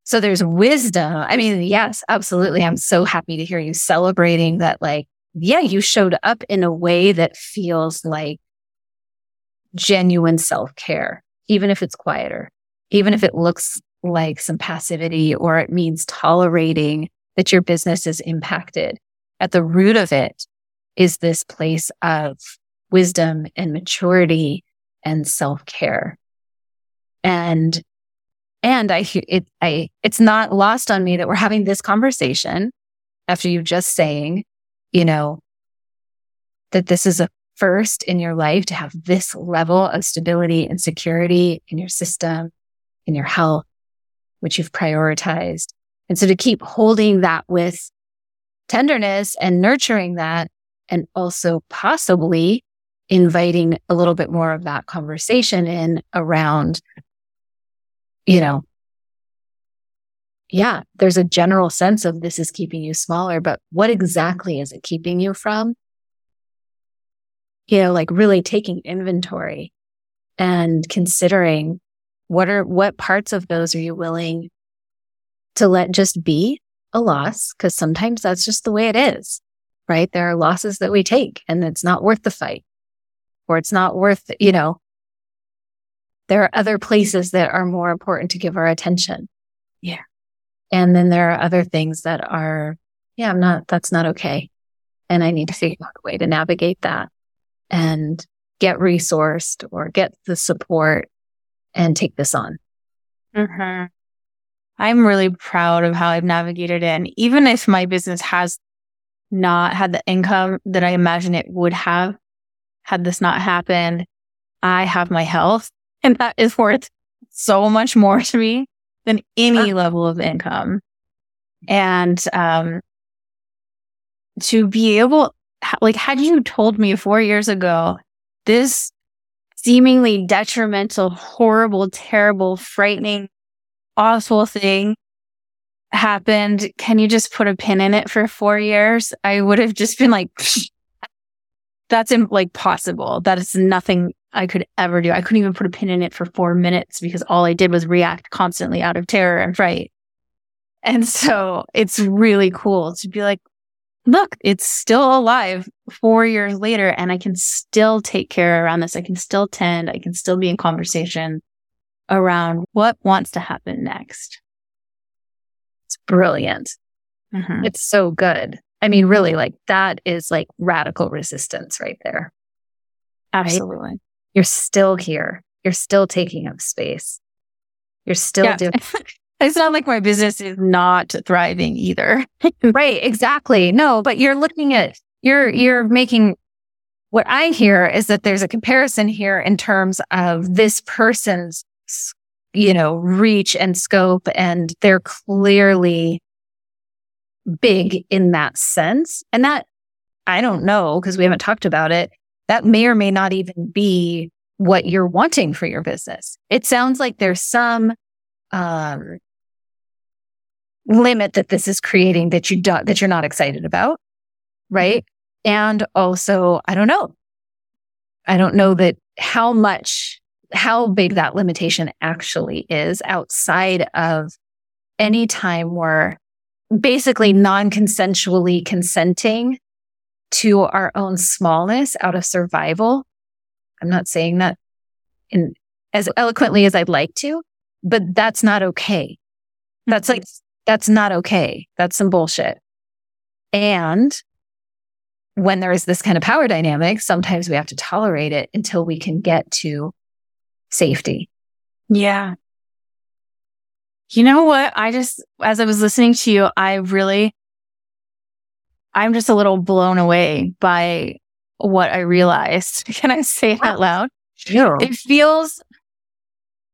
So there's wisdom. I mean, yes, absolutely. I'm so happy to hear you celebrating that, like, yeah, you showed up in a way that feels like genuine self care, even if it's quieter, even if it looks like some passivity or it means tolerating that your business is impacted. At the root of it is this place of wisdom and maturity and self care. And, and I, it, I, it's not lost on me that we're having this conversation after you just saying, you know, that this is a first in your life to have this level of stability and security in your system, in your health, which you've prioritized. And so to keep holding that with tenderness and nurturing that, and also possibly inviting a little bit more of that conversation in around, you know, yeah, there's a general sense of this is keeping you smaller, but what exactly is it keeping you from? You know, like really taking inventory and considering what are, what parts of those are you willing to let just be a loss? Cause sometimes that's just the way it is, right? There are losses that we take and it's not worth the fight or it's not worth, you know, there are other places that are more important to give our attention. Yeah. And then there are other things that are, yeah, I'm not, that's not okay. And I need to figure out a way to navigate that and get resourced or get the support and take this on. Mm-hmm. I'm really proud of how I've navigated it. And even if my business has not had the income that I imagine it would have had this not happened, I have my health and that is worth so much more to me than any level of income. And, um, to be able, like, had you told me four years ago, this seemingly detrimental, horrible, terrible, frightening, awful thing happened. Can you just put a pin in it for four years? I would have just been like, that's Im- like possible. That is nothing I could ever do. I couldn't even put a pin in it for four minutes because all I did was react constantly out of terror and fright. And so it's really cool to be like, look, it's still alive four years later and I can still take care around this. I can still tend. I can still be in conversation around what wants to happen next. It's brilliant. Mm-hmm. It's so good. I mean, really, like that is like radical resistance right there. Absolutely. Right? You're still here. You're still taking up space. You're still yeah. doing. it's not like my business is not thriving either. right. Exactly. No, but you're looking at, you're, you're making what I hear is that there's a comparison here in terms of this person's you know, reach and scope. And they're clearly big in that sense. And that I don't know because we haven't talked about it. That may or may not even be what you're wanting for your business. It sounds like there's some um, limit that this is creating that you do, that you're not excited about, right? And also, I don't know. I don't know that how much how big that limitation actually is outside of any time we're basically non consensually consenting to our own smallness out of survival. I'm not saying that in as eloquently as I'd like to, but that's not okay. That's like, that's not okay. That's some bullshit. And when there is this kind of power dynamic, sometimes we have to tolerate it until we can get to safety. Yeah. You know what? I just, as I was listening to you, I really, I'm just a little blown away by what I realized. Can I say it out loud? Sure. It feels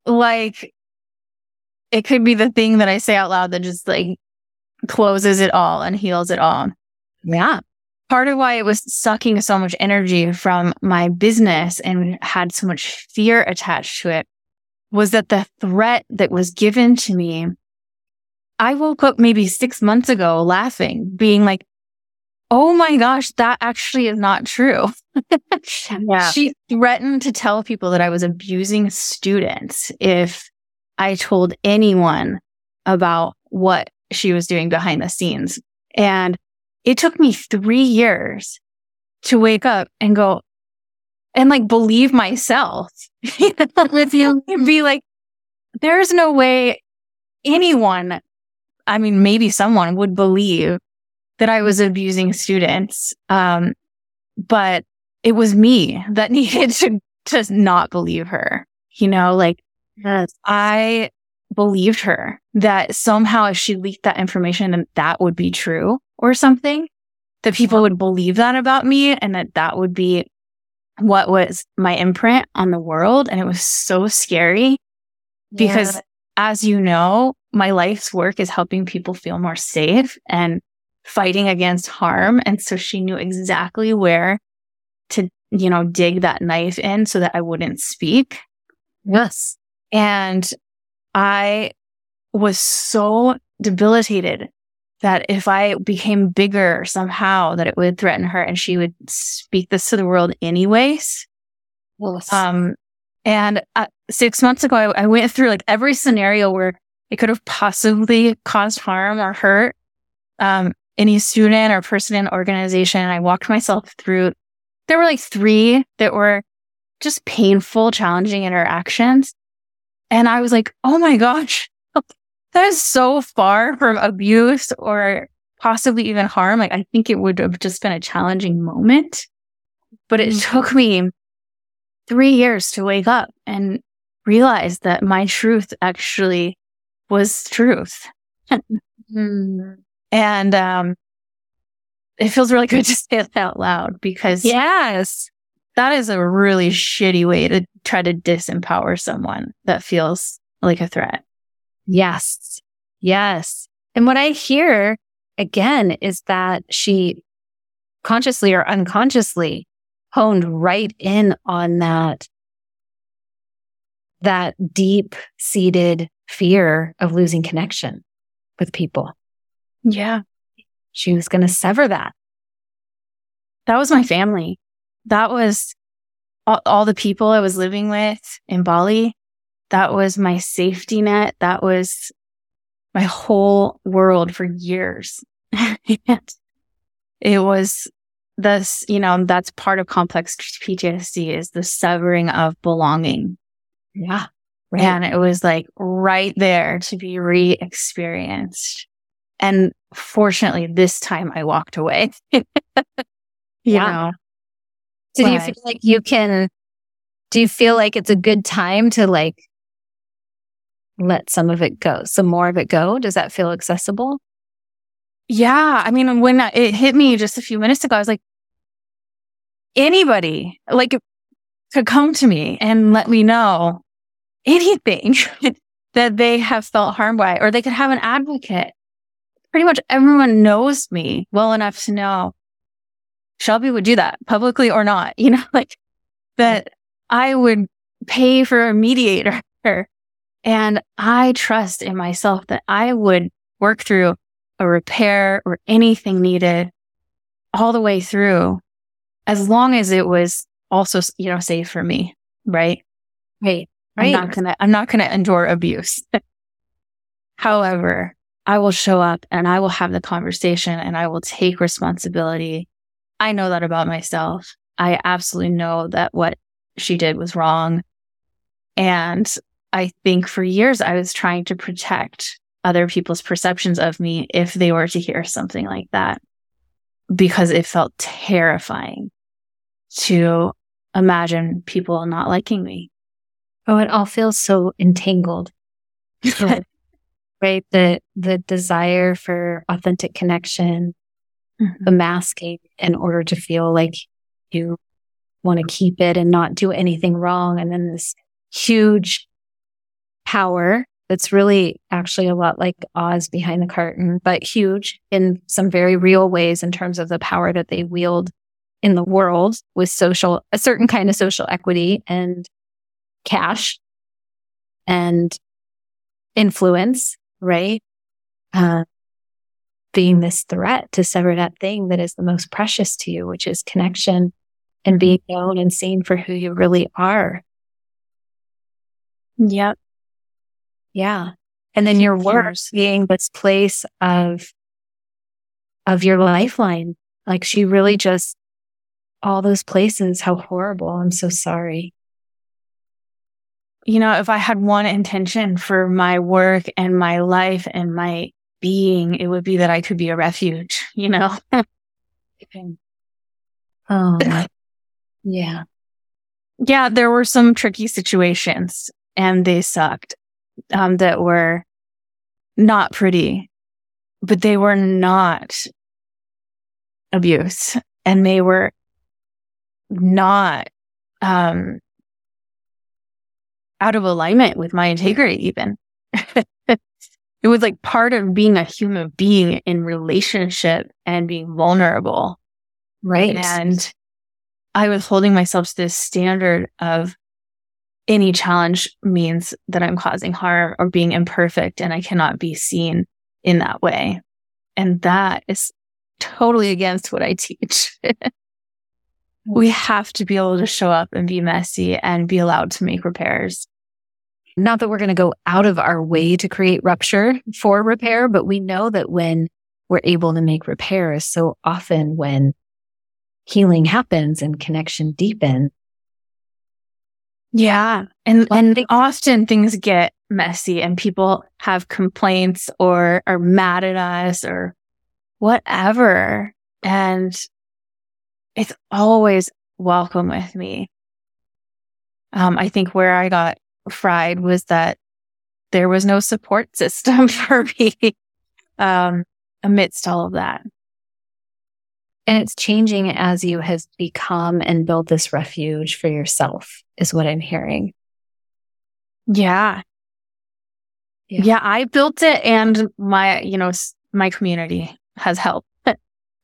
like it could be the thing that I say out loud that just like closes it all and heals it all. Yeah part of why it was sucking so much energy from my business and had so much fear attached to it was that the threat that was given to me, I woke up maybe six months ago laughing, being like, Oh my gosh, that actually is not true. yeah. She threatened to tell people that I was abusing students if I told anyone about what she was doing behind the scenes. And it took me three years to wake up and go and like believe myself with you and be like, there's no way anyone, I mean, maybe someone would believe that I was abusing students. Um, but it was me that needed to, to not believe her. You know, like yes. I believed her that somehow if she leaked that information and that would be true or something, that people would believe that about me and that that would be what was my imprint on the world. And it was so scary because yeah. as you know, my life's work is helping people feel more safe and fighting against harm. And so she knew exactly where to, you know, dig that knife in so that I wouldn't speak. Yes. And I was so debilitated that if I became bigger somehow, that it would threaten her and she would speak this to the world anyways. Yes. Um, and uh, six months ago, I, I went through like every scenario where it could have possibly caused harm or hurt um, any student or person in organization. I walked myself through. There were like three that were just painful, challenging interactions. And I was like, oh my gosh, that is so far from abuse or possibly even harm. Like, I think it would have just been a challenging moment. But it mm-hmm. took me three years to wake up and realize that my truth actually was truth. mm-hmm. And um, it feels really good to say it out loud because yes, that is a really shitty way to try to disempower someone that feels like a threat. Yes. Yes. And what I hear again is that she consciously or unconsciously honed right in on that, that deep seated fear of losing connection with people. Yeah. She was going to sever that. That was my family. That was all, all the people I was living with in Bali. That was my safety net. That was my whole world for years. it was this, you know, that's part of complex PTSD is the severing of belonging. Yeah. Right. And it was like right there to be re experienced. And fortunately, this time I walked away. you yeah. know. So do you feel like you can, do you feel like it's a good time to like let some of it go, some more of it go? Does that feel accessible? Yeah. I mean, when it hit me just a few minutes ago, I was like, anybody like could come to me and let me know anything that they have felt harmed by, or they could have an advocate. Pretty much everyone knows me well enough to know Shelby would do that publicly or not, you know, like that I would pay for a mediator and I trust in myself that I would work through a repair or anything needed all the way through as long as it was also, you know, safe for me. Right. Right. Right. I'm not gonna, I'm not gonna endure abuse. However, I will show up and I will have the conversation and I will take responsibility. I know that about myself. I absolutely know that what she did was wrong. And I think for years I was trying to protect other people's perceptions of me if they were to hear something like that because it felt terrifying to imagine people not liking me. Oh, it all feels so entangled. right? The the desire for authentic connection, mm-hmm. the masking in order to feel like you want to keep it and not do anything wrong. And then this huge power that's really actually a lot like Oz behind the curtain, but huge in some very real ways in terms of the power that they wield in the world with social, a certain kind of social equity and cash and influence, right? Uh, being this threat to sever that thing that is the most precious to you, which is connection and being known and seen for who you really are. Yep. Yeah. And then your work being this place of, of your lifeline. Like she really just, all those places, how horrible. I'm so sorry. you know, if I had one intention for my work and my life and my being, it would be that I could be a refuge, you know? oh, yeah. Yeah, there were some tricky situations and they sucked um, that were not pretty, but they were not abuse and they were not um, out of alignment with my integrity, even. it was like part of being a human being in relationship and being vulnerable. Right. And I was holding myself to this standard of any challenge means that I'm causing harm or being imperfect and I cannot be seen in that way. And that is totally against what I teach. we have to be able to show up and be messy and be allowed to make repairs. Not that we're going to go out of our way to create rupture for repair, but we know that when we're able to make repairs, so often when healing happens and connection deepens. Yeah. And, and often things get messy and people have complaints or are mad at us or whatever. And it's always welcome with me. Um, I think where I got fried was that there was no support system for me um, amidst all of that. And it's changing as you have become and built this refuge for yourself, is what I'm hearing. Yeah. yeah. Yeah. I built it and my, you know, my community has helped.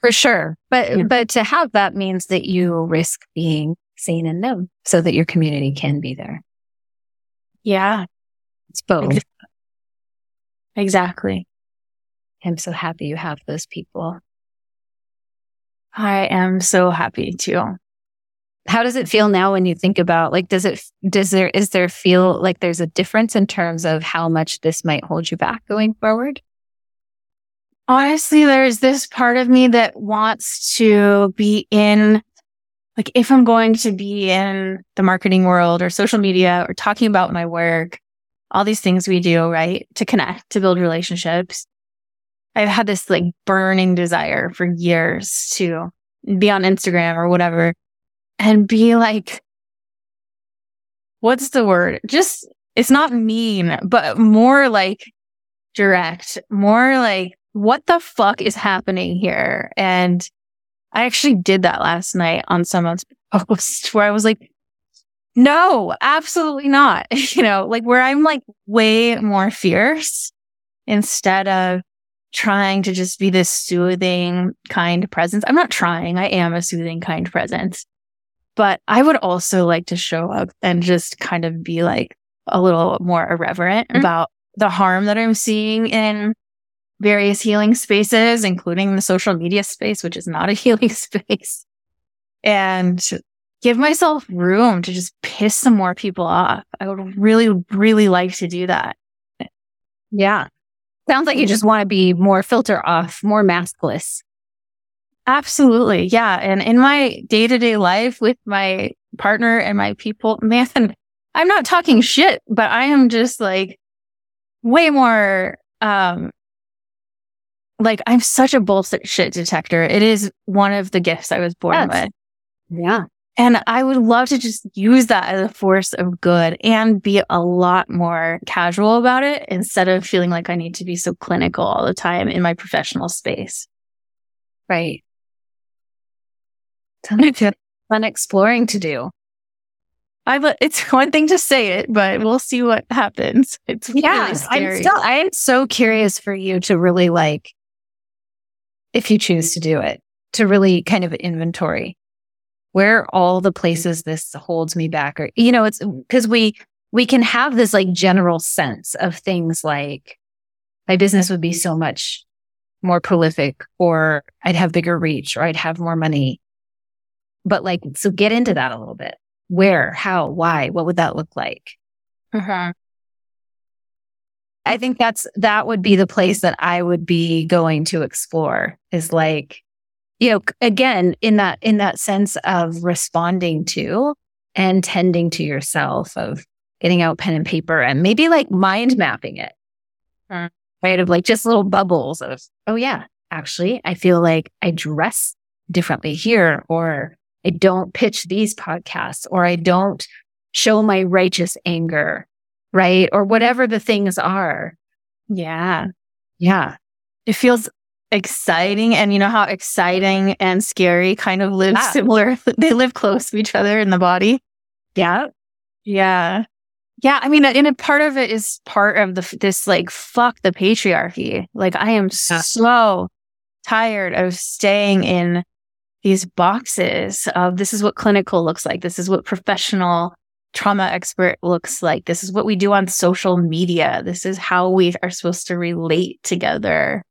For sure. But, yeah. but to have that means that you risk being seen and known so that your community can be there. Yeah. It's both. Exactly. I'm so happy you have those people. I am so happy too. How does it feel now when you think about like does it does there is there feel like there's a difference in terms of how much this might hold you back going forward? Honestly, there's this part of me that wants to be in like if I'm going to be in the marketing world or social media or talking about my work, all these things we do, right? To connect, to build relationships. I've had this like burning desire for years to be on Instagram or whatever and be like, what's the word? Just, it's not mean, but more like direct, more like, what the fuck is happening here? And I actually did that last night on someone's post where I was like, no, absolutely not. you know, like where I'm like way more fierce instead of trying to just be this soothing, kind presence. I'm not trying. I am a soothing, kind presence. But I would also like to show up and just kind of be like a little more irreverent mm-hmm. about the harm that I'm seeing in various healing spaces, including the social media space, which is not a healing space, and give myself room to just piss some more people off. I would really, really like to do that. Yeah. Sounds like you just want to be more filter off, more maskless. Absolutely. Yeah. And in my day to day life with my partner and my people, man, I'm not talking shit, but I am just like way more um like I'm such a bullshit shit detector. It is one of the gifts I was born yes. with. Yeah. And I would love to just use that as a force of good and be a lot more casual about it instead of feeling like I need to be so clinical all the time in my professional space. Right. Sounds fun exploring to do. I uh, it's one thing to say it, but we'll see what happens. It's yeah, really I'm still I am so curious for you to really like if you choose to do it, to really kind of inventory where are all the places this holds me back or you know it's because we we can have this like general sense of things like my business would be so much more prolific or I'd have bigger reach or I'd have more money. But like, so get into that a little bit. Where, how, why, what would that look like? Uh-huh. I think that's, that would be the place that I would be going to explore is like, you know, again, in that, in that sense of responding to and tending to yourself of getting out pen and paper and maybe like mind mapping it. Hmm. Right. Of like just little bubbles of, oh, yeah, actually, I feel like I dress differently here, or I don't pitch these podcasts, or I don't show my righteous anger, right? Or whatever the things are. Yeah. Yeah. It feels exciting. And you know how exciting and scary kind of live Yeah. similar, they live close to each other in the body. Yeah. Yeah. Yeah. I mean, and a part of it is part of the, this like, fuck the patriarchy. Like, I am Yeah. so tired of staying in these boxes of this is what clinical looks like. This is what professional trauma expert looks like. This is what we do on social media. This is how we are supposed to relate together.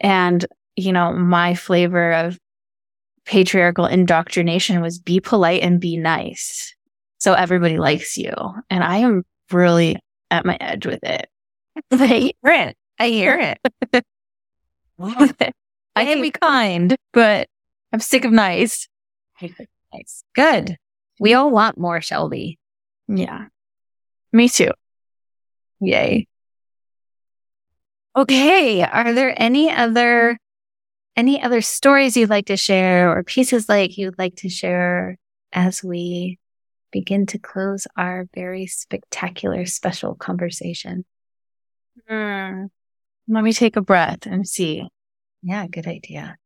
And, you know, my flavor of patriarchal indoctrination was be polite and be nice. So everybody likes you. And I am really at my edge with it. I hear it. I hear it. I can be kind, but I'm sick of nice. Nice. Good. We all want more, Shelby. Yeah. Me too. Yay. Okay. Are there any other any other stories you'd like to share or pieces like you'd like to share as we begin to close our very spectacular special conversation? Hmm. Let me take a breath and see. Yeah, good idea.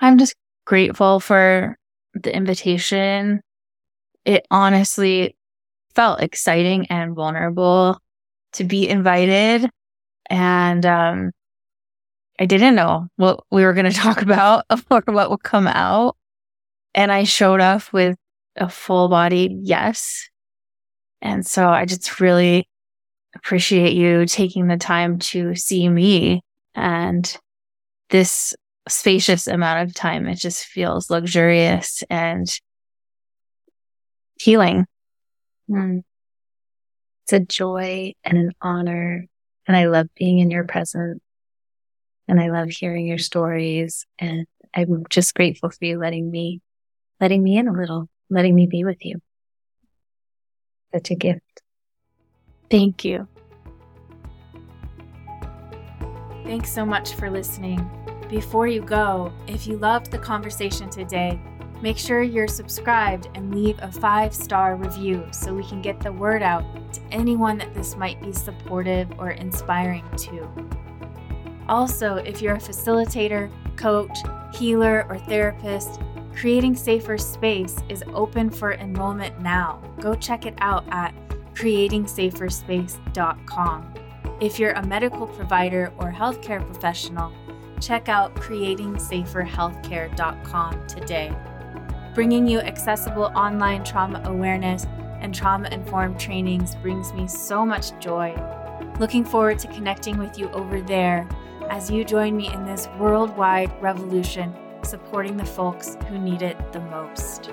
I'm just grateful for the invitation. It honestly felt exciting and vulnerable to be invited. And um, I didn't know what we were going to talk about or what would come out. And I showed up with a full body yes. And so I just really appreciate you taking the time to see me and this spacious amount of time. It just feels luxurious and healing. Mm. It's a joy and an honor. And I love being in your presence. And I love hearing your stories. And I'm just grateful for you letting me, letting me in a little, letting me be with you. Such a gift. Thank you. Thanks so much for listening. Before you go, if you loved the conversation today, make sure you're subscribed and leave a five star review so we can get the word out to anyone that this might be supportive or inspiring to. Also, if you're a facilitator, coach, healer, or therapist, Creating Safer Space is open for enrollment now. Go check it out at creatingsaferspace.com. If you're a medical provider or healthcare professional, check out creatingsaferhealthcare.com today. Bringing you accessible online trauma awareness and trauma informed trainings brings me so much joy. Looking forward to connecting with you over there as you join me in this worldwide revolution supporting the folks who need it the most.